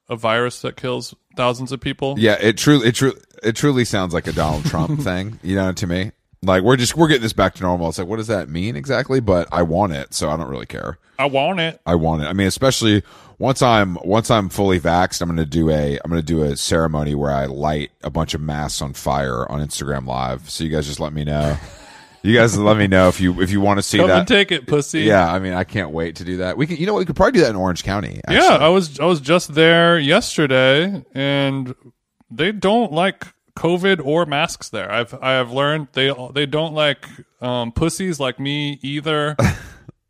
a virus that kills thousands of people. yeah, it truly, it truly, it truly sounds like a Donald Trump thing. You know, to me, like we're just we're getting this back to normal. It's like, what does that mean exactly? But I want it, so I don't really care. I want it. I want it. I mean, especially once I'm once I'm fully vaxxed, I'm going to do a I'm going to do a ceremony where I light a bunch of masks on fire on Instagram Live. So you guys just let me know. You guys let me know if you if you want to see Come that. and take it, pussy. yeah, I mean, I can't wait to do that. We can, you know, what, we could probably do that in Orange County. Actually. Yeah, I was I was just there yesterday, and they don't like COVID or masks there. I've I have learned they they don't like um, pussies like me either.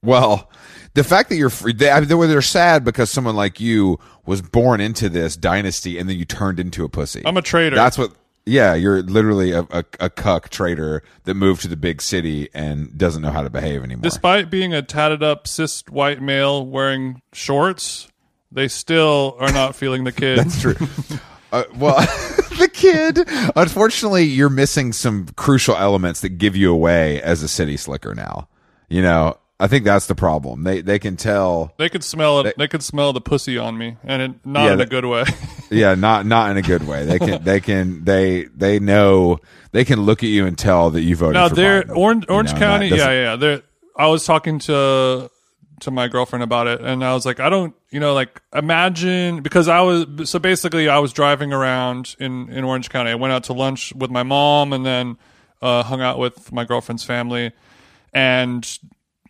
Well, the fact that you're free, they, I mean, they're sad because someone like you was born into this dynasty and then you turned into a pussy. I'm a traitor. That's what. Yeah, you're literally a, a, a cuck traitor that moved to the big city and doesn't know how to behave anymore. Despite being a tatted up cis white male wearing shorts, they still are not feeling the kid. That's true. Uh, well, the kid. Unfortunately, you're missing some crucial elements that give you away as a city slicker. Now, you know. I think that's the problem. They they can tell. They could smell it. They, could smell the pussy on me, and it, not Yeah, in a good way. Yeah, not not in a good way. They can they can they they know they can look at you and tell that you voted now for they're Biden, Orange you Orange know, County. Yeah, yeah. They're, I was talking to to my girlfriend about it, and I was like, I don't, you know, like imagine because I was so basically I was driving around in in Orange County. I went out to lunch with my mom, and then uh, hung out with my girlfriend's family, and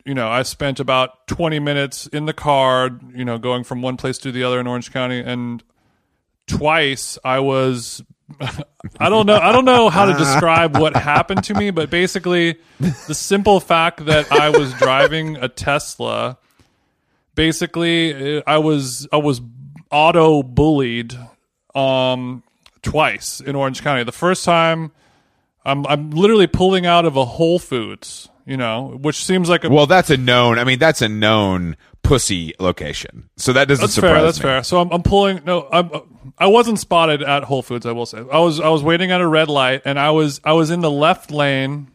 you know, I spent about 20 minutes in the car, you know, going from one place to the other in Orange County. And twice I was, I don't know, I don't know how to describe what happened to me, but basically the simple fact that I was driving a Tesla, basically uh, I was, I was auto bullied, um, twice in Orange County. The first time I'm, I'm literally pulling out of a Whole Foods, you know, which seems like a Well, that's a known. I mean, that's a known pussy location. So that doesn't That's surprise fair. That's me. fair. So I'm, I'm pulling. No, I'm, I wasn't spotted at Whole Foods. I will say. I was. I was waiting at a red light, and I was. I was in the left lane.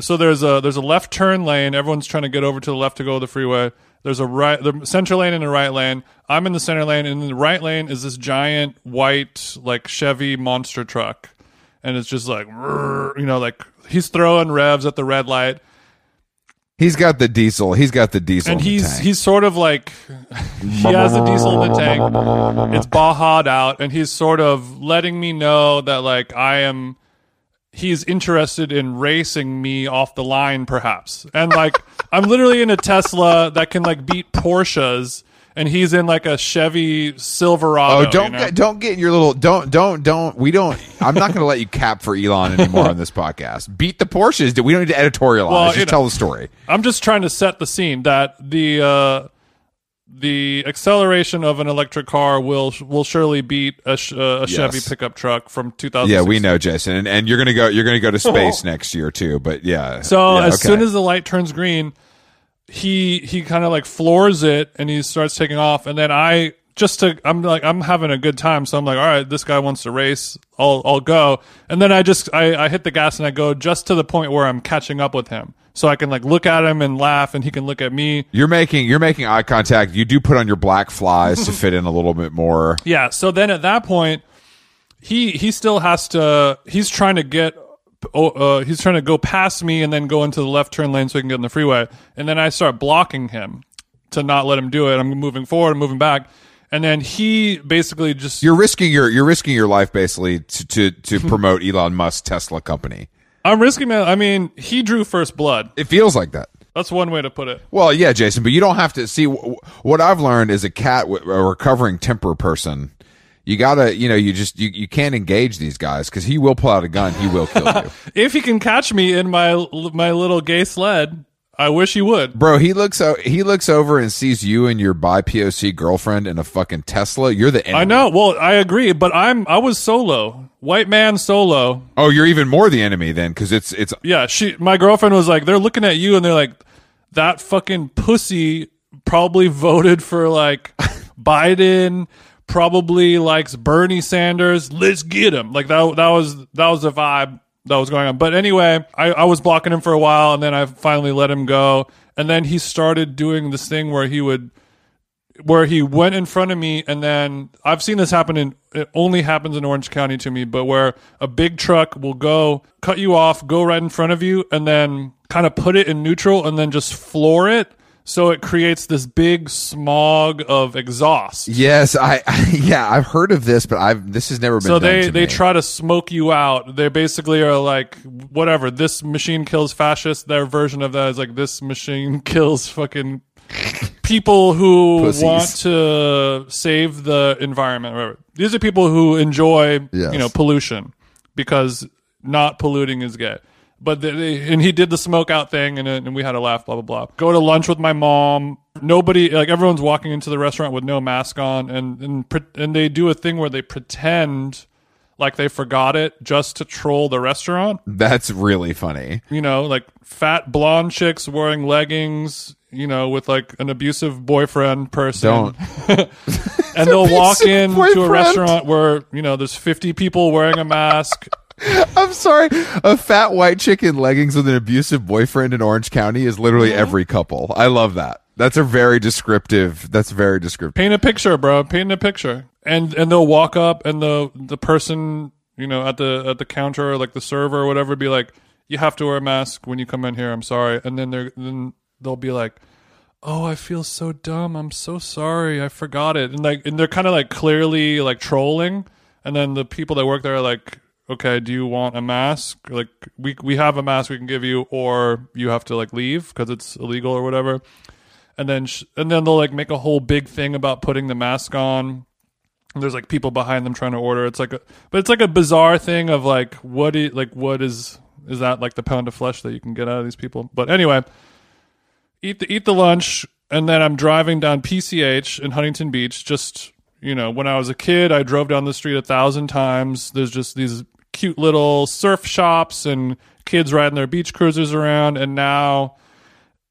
So there's a there's a left turn lane. Everyone's trying to get over to the left to go to the freeway. There's a right, the center lane and a right lane. I'm in the center lane, and in the right lane is this giant white like Chevy monster truck, and it's just like, you know, like he's throwing revs at the red light. He's got the diesel. He's got the diesel. and in the he's he's sort of like he has a diesel in the tank. It's Baja'd out, and he's sort of letting me know that like I am. He's interested in racing me off the line, perhaps, and like I'm literally in a Tesla that can like beat Porsches, and he's in like a Chevy Silverado. Oh, don't you know? get don't get in your little don't don't don't we don't I'm not going to let you cap for Elon anymore on this podcast. Beat the Porsches. We don't need to editorialize. Well, Just know- tell the story. I'm just trying to set the scene that the uh, the acceleration of an electric car will will surely beat a, uh, a Chevy pickup truck from 2000. Yeah, we know, Jason, and, and you're gonna go. You're gonna go to space next year too. But yeah. So Yeah, as okay. soon as the light turns green, he he kind of like floors it and he starts taking off, and then I just to I'm like I'm having a good time, so I'm like, all right, this guy wants to race, I'll I'll go, and then I just I I hit the gas and I go just to the point where I'm catching up with him, so I can like look at him and laugh, and he can look at me. you're making you're making eye contact, you do put on your Black Flys to fit in a little bit more. Yeah. So then at that point, he he still has to. He's trying to get. Oh, Uh, he's trying to go past me and then go into the left turn lane so he can get in the freeway. And then I start blocking him to not let him do it. I'm moving forward, I'm moving back, and then he basically just You're risking your you're risking your life basically to to, to promote Elon Musk's Tesla company. I'm risking it. I mean, he drew first blood. It feels like that. That's one way to put it. Well, yeah, Jason, but you don't have to see what I've learned is a cat, a recovering temper person. You gotta, you know, you just you, you can't engage these guys because he will pull out a gun. He will kill you, If he can catch me in my my little gay sled, I wish he would. bro. He looks o- he looks over and sees you and your bi POC girlfriend in a fucking Tesla. You're the enemy. I know. Well, I agree, but I'm I was solo, white man solo. Oh, you're even more the enemy then because it's it's Yeah, she my girlfriend was like, they're looking at you and they're like, that fucking pussy probably voted for like Biden, probably likes Bernie Sanders. Let's get him. Like that that was that was the vibe that was going on. But anyway, I, I was blocking him for a while and then I finally let him go. And then he started doing this thing where he would where he went in front of me and then I've seen this happen in it only happens in Orange County to me, but where a big truck will go cut you off, go right in front of you and then kind of put it in neutral and then just floor it so it creates this big smog of exhaust. yes. I yeah, I've heard of this, but I've this has never been. So they they me. try to smoke you out. They basically are like whatever, this machine kills fascists. Their version of that is like this machine kills fucking people who Pussies. want to save the environment. Whatever. These are people who enjoy Yes. you know pollution because not polluting is gay. But they, they, and he did the smoke out thing, and, and we had a laugh. Blah blah blah. Go to lunch with my mom. Nobody like everyone's walking into the restaurant with no mask on, and and and they do a thing where they pretend like they forgot it just to troll the restaurant. That's really funny. You know, like fat blonde chicks wearing leggings. You know, with like an abusive boyfriend person. Don't. and they'll walk in to a restaurant where you know there's 50 people wearing a mask. I'm sorry. A fat white chick in leggings with an abusive boyfriend in Orange County is literally every couple. I love that. That's a very descriptive. That's very descriptive. paint a picture, bro. Paint a picture. And and they'll walk up and the the person, you know, at the at the counter or like the server or whatever be like, You have to wear a mask when you come in here, I'm sorry. And then they're then they'll be like, Oh, I feel so dumb. I'm so sorry. I forgot it. And like and they're kinda like clearly like trolling. And then the people that work there are like, Okay, do you want a mask? Like we we have a mask we can give you, or you have to like leave because it's illegal or whatever and then sh- and then they'll like make a whole big thing about putting the mask on. And there's like people behind them trying to order. It's like a, but it's like a bizarre thing of like what i- like what is is that like the pound of flesh that you can get out of these people? But anyway, eat the eat the lunch, and then I'm driving down PCH in Huntington Beach. Just you know, when I was a kid, I drove down the street a thousand times. There's just these cute little surf shops and kids riding their beach cruisers around, and now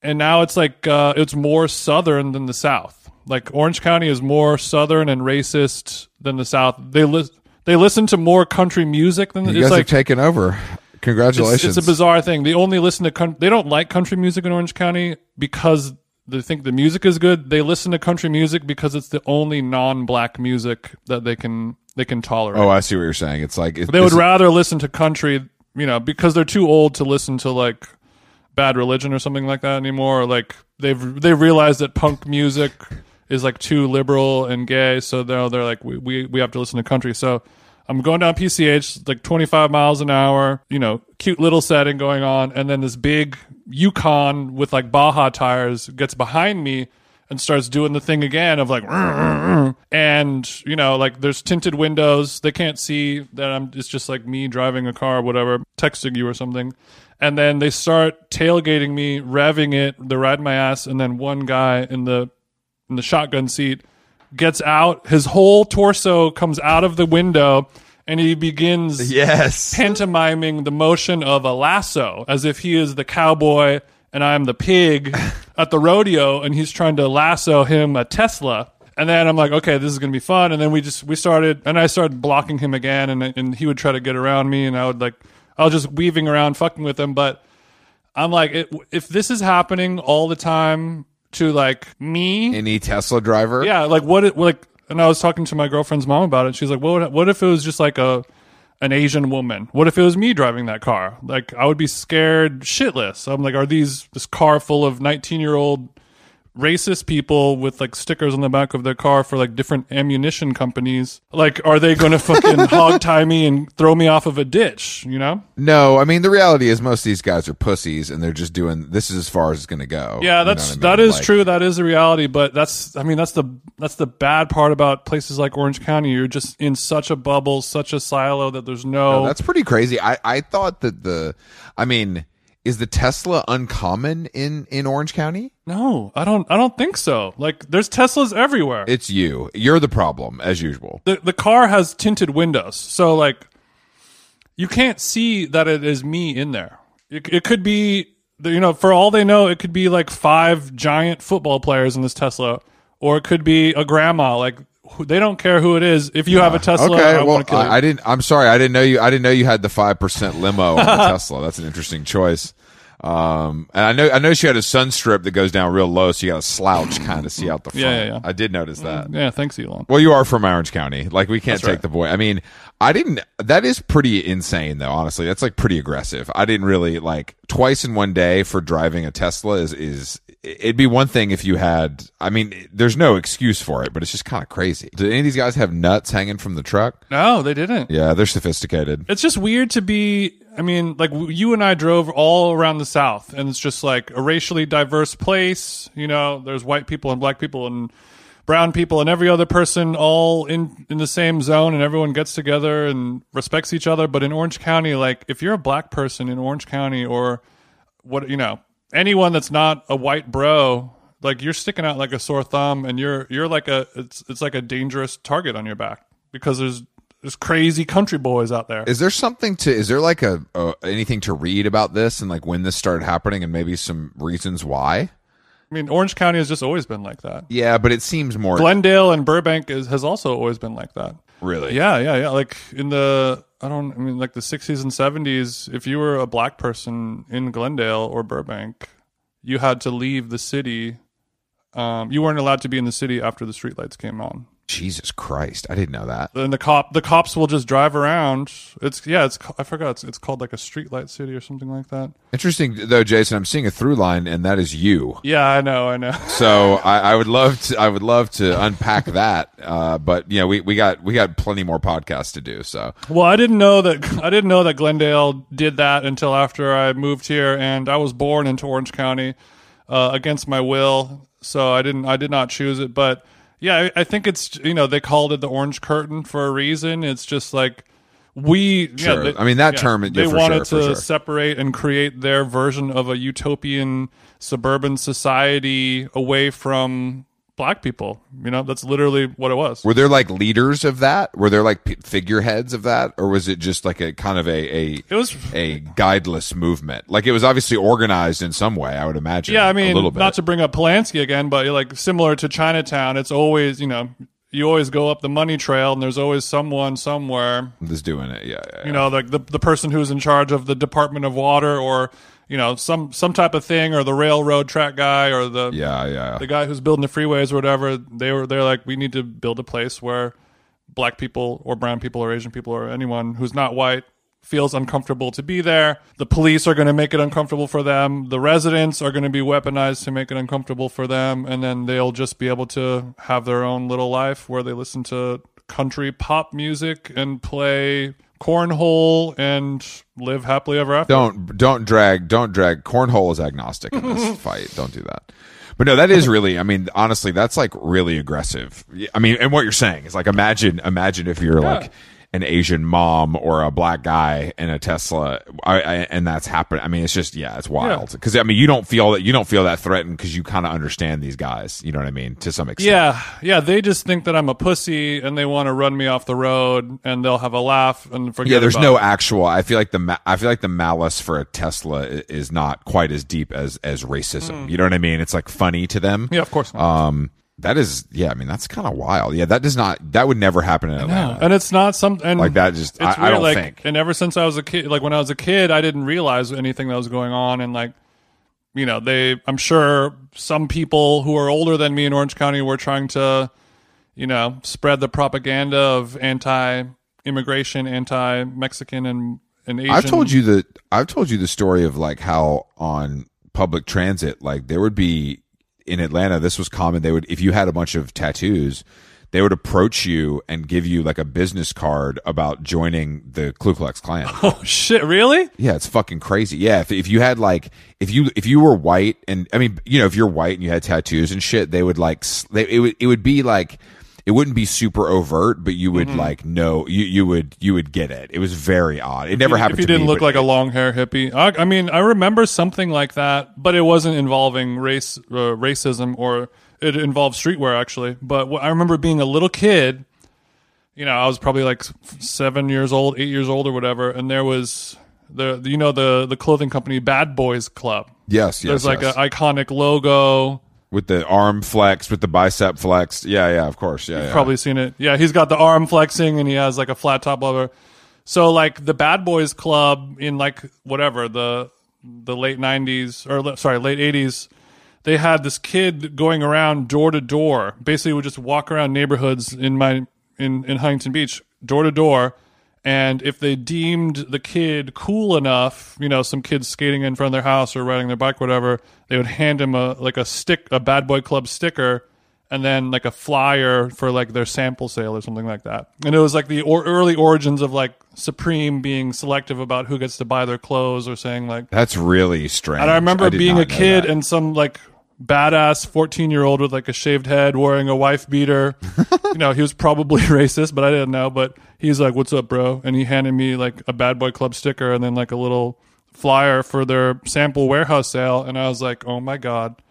and now it's like uh, it's more southern than the south. Like Orange County is more southern and racist than the south. They li- they listen to more country music than You it's guys like have taken over. Congratulations. it's a bizarre thing. They only listen to coun- they don't like country music in Orange County because they think the music is good. They listen to country music because it's the only non-black music that they can they can tolerate. oh, I see what you're saying. It's like it, They would rather listen to country, you know, because they're too old to listen to like Bad Religion or something like that anymore. Or like they've they realized that punk music is like too liberal and gay, so they're they're like we we, we have to listen to country. So I'm going down PCH like 25 miles an hour, you know, cute little setting going on, and then this big Yukon with like Baja tires gets behind me. And starts doing the thing again of like, and you know, like there's tinted windows. They can't see that I'm. It's just like me driving a car, whatever, texting you or something. And then they start tailgating me, revving it. They're riding my ass, and then one guy in the in the shotgun seat gets out. His whole torso comes out of the window, and he begins Yes. pantomiming the motion of a lasso as if he is the cowboy and I'm the pig at the rodeo and he's trying to lasso him a Tesla. And then I'm like, okay, this is gonna be fun. And then we just we started, and I started blocking him again, and and he would try to get around me, and I would like, I was just weaving around, fucking with him. But I'm like, it, if this is happening all the time to like me, Any Tesla driver? yeah, like what? It, like, and I was talking to my girlfriend's mom about it. She's like, "What? What if it was just like a an Asian woman? What if it was me driving that car? Like, I would be scared shitless. I'm like, are these this car full of 19 year old racist people with like stickers on the back of their car for like different ammunition companies? Like, are they going to fucking hog tie me and throw me off of a ditch? You know? No, I mean the reality is most of these guys are pussies and they're just doing this is as far as it's going to go. Yeah, You know that's I mean? that is Like, true. That is the reality. But that's I mean that's the that's the bad part about places like Orange County. You're just in such a bubble, such a silo that there's no. That's pretty crazy. I I thought that the I mean is the Tesla uncommon in in Orange County? no, I don't. I don't think so. Like there's Teslas everywhere. It's you. You're the problem as usual. the the car has tinted windows, so like you can't see that it is me in there. It, it could be you know for all they know, it could be like five giant football players in this Tesla, or it could be a grandma. Like they don't care who it is. If you have a Tesla, Okay, I well, want to kill you. I, I didn't. I'm sorry, I didn't know you. I didn't know you had the five percent limo on the Tesla. That's an interesting choice. Um, and I know, I know she had a sun strip that goes down real low, so you got to slouch kind of see out the front. Yeah, yeah, yeah. I did notice that. yeah, thanks, Elon. Well, you are from Orange County. Like we can't take right. the boy. I mean, I didn't. That is pretty insane, though. Honestly, that's like pretty aggressive. I didn't really like twice in one day for driving a Tesla. Is is it'd be one thing if you had. I mean, there's no excuse for it, but it's just kind of crazy. Did any of these guys have nuts hanging from the truck? No, they didn't. Yeah, they're sophisticated. It's just weird to be. I mean, like you and I drove all around the South, and it's just like a racially diverse place. You know, there's white people and black people and brown people and every other person all in in the same zone, and everyone gets together and respects each other. But in Orange County, like if you're a black person in Orange County or what you know, anyone that's not a white bro, like you're sticking out like a sore thumb, and you're you're like a it's it's like a dangerous target on your back because there's there's crazy country boys out there. Is there something to? Is there like a, a anything to read about this and like when this started happening and maybe some reasons why? I mean, Orange County has just always been like that. Yeah, but it seems more Glendale and Burbank is, has also always been like that. Really. Yeah, yeah, yeah. Like in the, I don't, I mean, like the 60s and 70s, if you were a black person in Glendale or Burbank, you had to leave the city. Um, you weren't allowed to be in the city after the streetlights came on. Jesus Christ, I didn't know that. And the cop, the cops will just drive around. It's yeah, it's I forgot. It's, it's called like a streetlight city or something like that. Interesting though, Jason. I'm seeing a through line, and that is you. Yeah, I know, I know. So I, I would love to. I would love to unpack that. Uh, but you know, we, we got we got plenty more podcasts to do. So Well, I didn't know that I didn't know that Glendale did that until after I moved here, and I was born into Orange County uh, against my will. So I didn't I did not choose it, but yeah, I, I think it's you know they called it the Orange Curtain for a reason. It's just like we yeah, they- I mean, that term, yeah, they wanted sure, to sure. separate and create their version of a utopian suburban society away from black people. You know, that's literally what it was. were there like leaders of that? Were there like p- figureheads of that, or was it just like a kind of a a It was a guideless movement? Like it was obviously organized in some way. I would imagine. Yeah, I mean, little bit. not to bring up Polanski again, but like similar to Chinatown, it's always you know you always go up the money trail, and there's always someone somewhere. that's doing it. Yeah, yeah. You know, like the the person who's in charge of the Department of Water, or you know some some type of thing, or the railroad track guy, or the yeah, yeah. the guy who's building the freeways or whatever. They were they're like, we need to build a place where black people or brown people or Asian people or anyone who's not white feels uncomfortable to be there. The police are going to make it uncomfortable for them. The residents are going to be weaponized to make it uncomfortable for them. And then they'll just be able to have their own little life where they listen to country pop music and play cornhole and live happily ever after. don't don't drag don't drag. Cornhole is agnostic in this fight. Don't do that. But no that is really i mean honestly that's like really aggressive. I mean and what you're saying is like imagine imagine if you're like an asian mom or a black guy in a tesla I, I, and that's happened i mean it's just yeah it's wild because i mean you don't feel that you don't feel that threatened because you kind of understand these guys you know what i mean to some extent Yeah, yeah. They just think that I'm a pussy and they want to run me off the road and they'll have a laugh and forget. Yeah, there's no it. actual. I feel like the ma- I feel like the malice for a Tesla is not quite as deep as as racism. You know what I mean? It's like funny to them. Yeah, of course. Not. Um, that is, yeah. I mean, that's kind of wild. Yeah, that does not. That would never happen in Atlanta. and it's not something Like that just- It's I- I don't like, think. And ever since I was a kid, like when I was a kid, I didn't realize anything that was going on, and like, you know, they. I'm sure some people who are older than me in Orange County were trying to, you know, spread the propaganda of anti-immigration, anti-Mexican, and and Asian. I've told you the I've told you the story of like how on public transit, like there would be in Atlanta, this was common. They would if you had a bunch of tattoos, they would approach you and give you like a business card about joining the Ku Klux Klan. Oh shit! Really? Yeah, it's fucking crazy. Yeah, if if you had like if you if you were white and I mean you know if you're white and you had tattoos and shit, they would like they it would it would be like it wouldn't be super overt, but you would Mm-hmm. like know you you would you would get it. It was very odd. It never happened. if you didn't me, look like a long hair hippie. I, I mean, I remember something like that, but it wasn't involving race, uh, racism, or it involved streetwear actually. But I remember being a little kid. You know, I was probably like seven years old, eight years old, or whatever, and there was the you know the the clothing company Bad Boys Club. yes, yes, There's like yes. an iconic logo. With the arm flexed, with the bicep flexed. Yeah, yeah, of course. Yeah, yeah. probably seen it. Yeah, he's got the arm flexing and he has like a flat top leather. So like the Bad Boys Club in like whatever the the late '90s or sorry late '80s, they had this kid going around door to door. Basically, would just walk around neighborhoods in my in in Huntington Beach door to door. And if they deemed the kid cool enough, you know, some kids skating in front of their house or riding their bike, whatever, they would hand him a like a stick, a Bad Boy Club sticker, and then like a flyer for like their sample sale or something like that. And it was like the or- early origins of like Supreme being selective about who gets to buy their clothes or saying like. That's really strange. And I remember did being a kid and some like badass 14 year old with like a shaved head wearing a wife beater. you know, he was probably racist, but I didn't know. But he's like, "What's up, bro?" And he handed me like a Bad Boy Club sticker and then like a little flyer for their sample warehouse sale. And I was like, "Oh my god,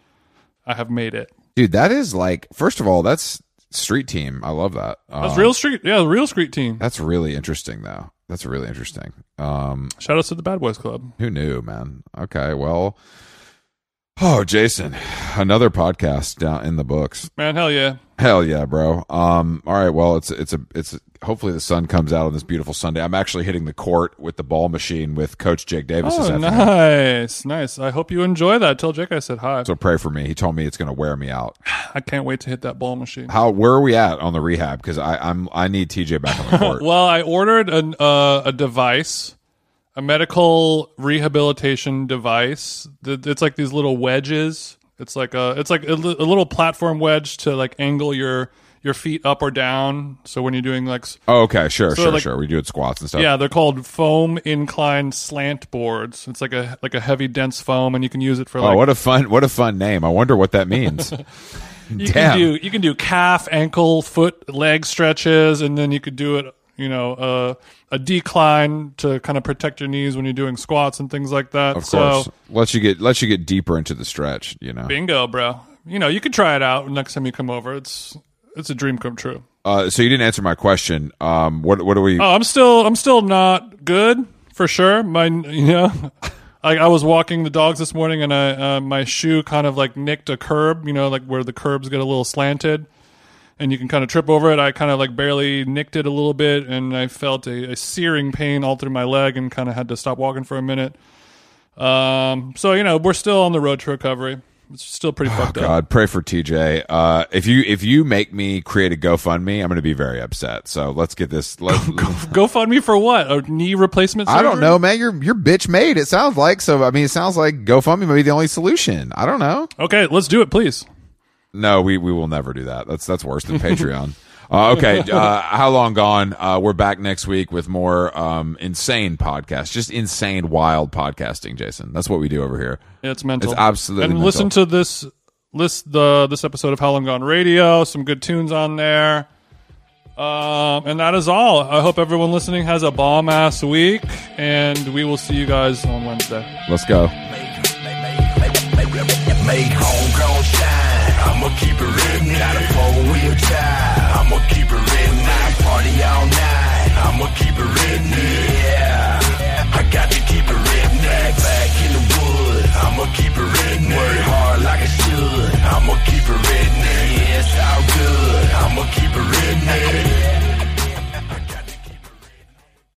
I have made it." dude. That is like, first of all, that's street team. I love that. That's Um, real street, yeah, real street team. That's really interesting, though. That's really interesting. Um, Shout outs to the Bad Boys Club. who knew, man? Okay, well, oh, Jason, another podcast down in the books. Man, hell yeah. Hell yeah, bro. Um, all right, well, it's it's a it's hopefully the sun comes out on this beautiful Sunday. I'm actually hitting the court with the ball machine with Coach Jake Davis Oh, nice, nice. I hope you enjoy that. Tell Jake I said hi. So pray for me. He told me it's going to wear me out. I can't wait to hit that ball machine. How where are we at on the rehab? Because I I'm I need TJ back on the court. Well, I ordered an, uh, a device, a medical rehabilitation device. It's like these little wedges. It's like a it's like a, little platform wedge to like angle your your feet up or down. So when you're doing like oh, okay, sure, sure, like- sure. We do it squats and stuff. yeah, they're called foam incline slant boards. It's like a like a heavy dense foam, and you can use it for Oh, like what a fun what a fun name. I wonder what that means. you damn. can do you can do calf, ankle, foot, leg stretches, and then you could do it. You know, uh, a decline to kind of protect your knees when you're doing squats and things like that. Of so, course. Lets you get lets you get deeper into the stretch, you know. bingo, bro. You know, you could try it out next time you come over. It's it's a dream come true. Uh, so you didn't answer my question. Um, what what do we? Oh, I'm still I'm still not good for sure. My you know, I, I was walking the dogs this morning and I uh, my shoe kind of like nicked a curb. You know, like where the curbs get a little slanted, and you can kind of trip over it. I kind of like barely nicked it a little bit, and I felt a, a searing pain all through my leg, and kind of had to stop walking for a minute. Um, so you know, we're still on the road to recovery. It's still pretty fucked up. God, pray for TJ. Uh, if you if you make me create a GoFundMe, I'm going to be very upset. So let's get this. Let, Go fund me for what? A knee replacement? I don't know, man. You're you're bitch made. It sounds like so. I mean, it sounds like GoFundMe may be the only solution. I don't know. Okay, let's do it, please. No, we we will never do that. That's that's worse than Patreon. Uh, okay, uh, how long gone? Uh, we're back next week with more um, insane podcasts, just insane, wild podcasting. Jason, that's what we do over here. It's mental. It's absolutely And mental. listen to this list the this episode of How Long Gone Radio. Some good tunes on there. Um, and that is all. I hope everyone listening has a bomb ass week, and we will see you guys on Wednesday. Let's go. Make homegrown shine keep it real. Got a four wheel drive. I'ma keep it real. Party all night. I'ma keep it real. Yeah. I got to keep it real. Back in the wood. I'ma keep it real. Work hard like I should. I'ma keep it real. Yeah, it's all good. I'ma keep it real.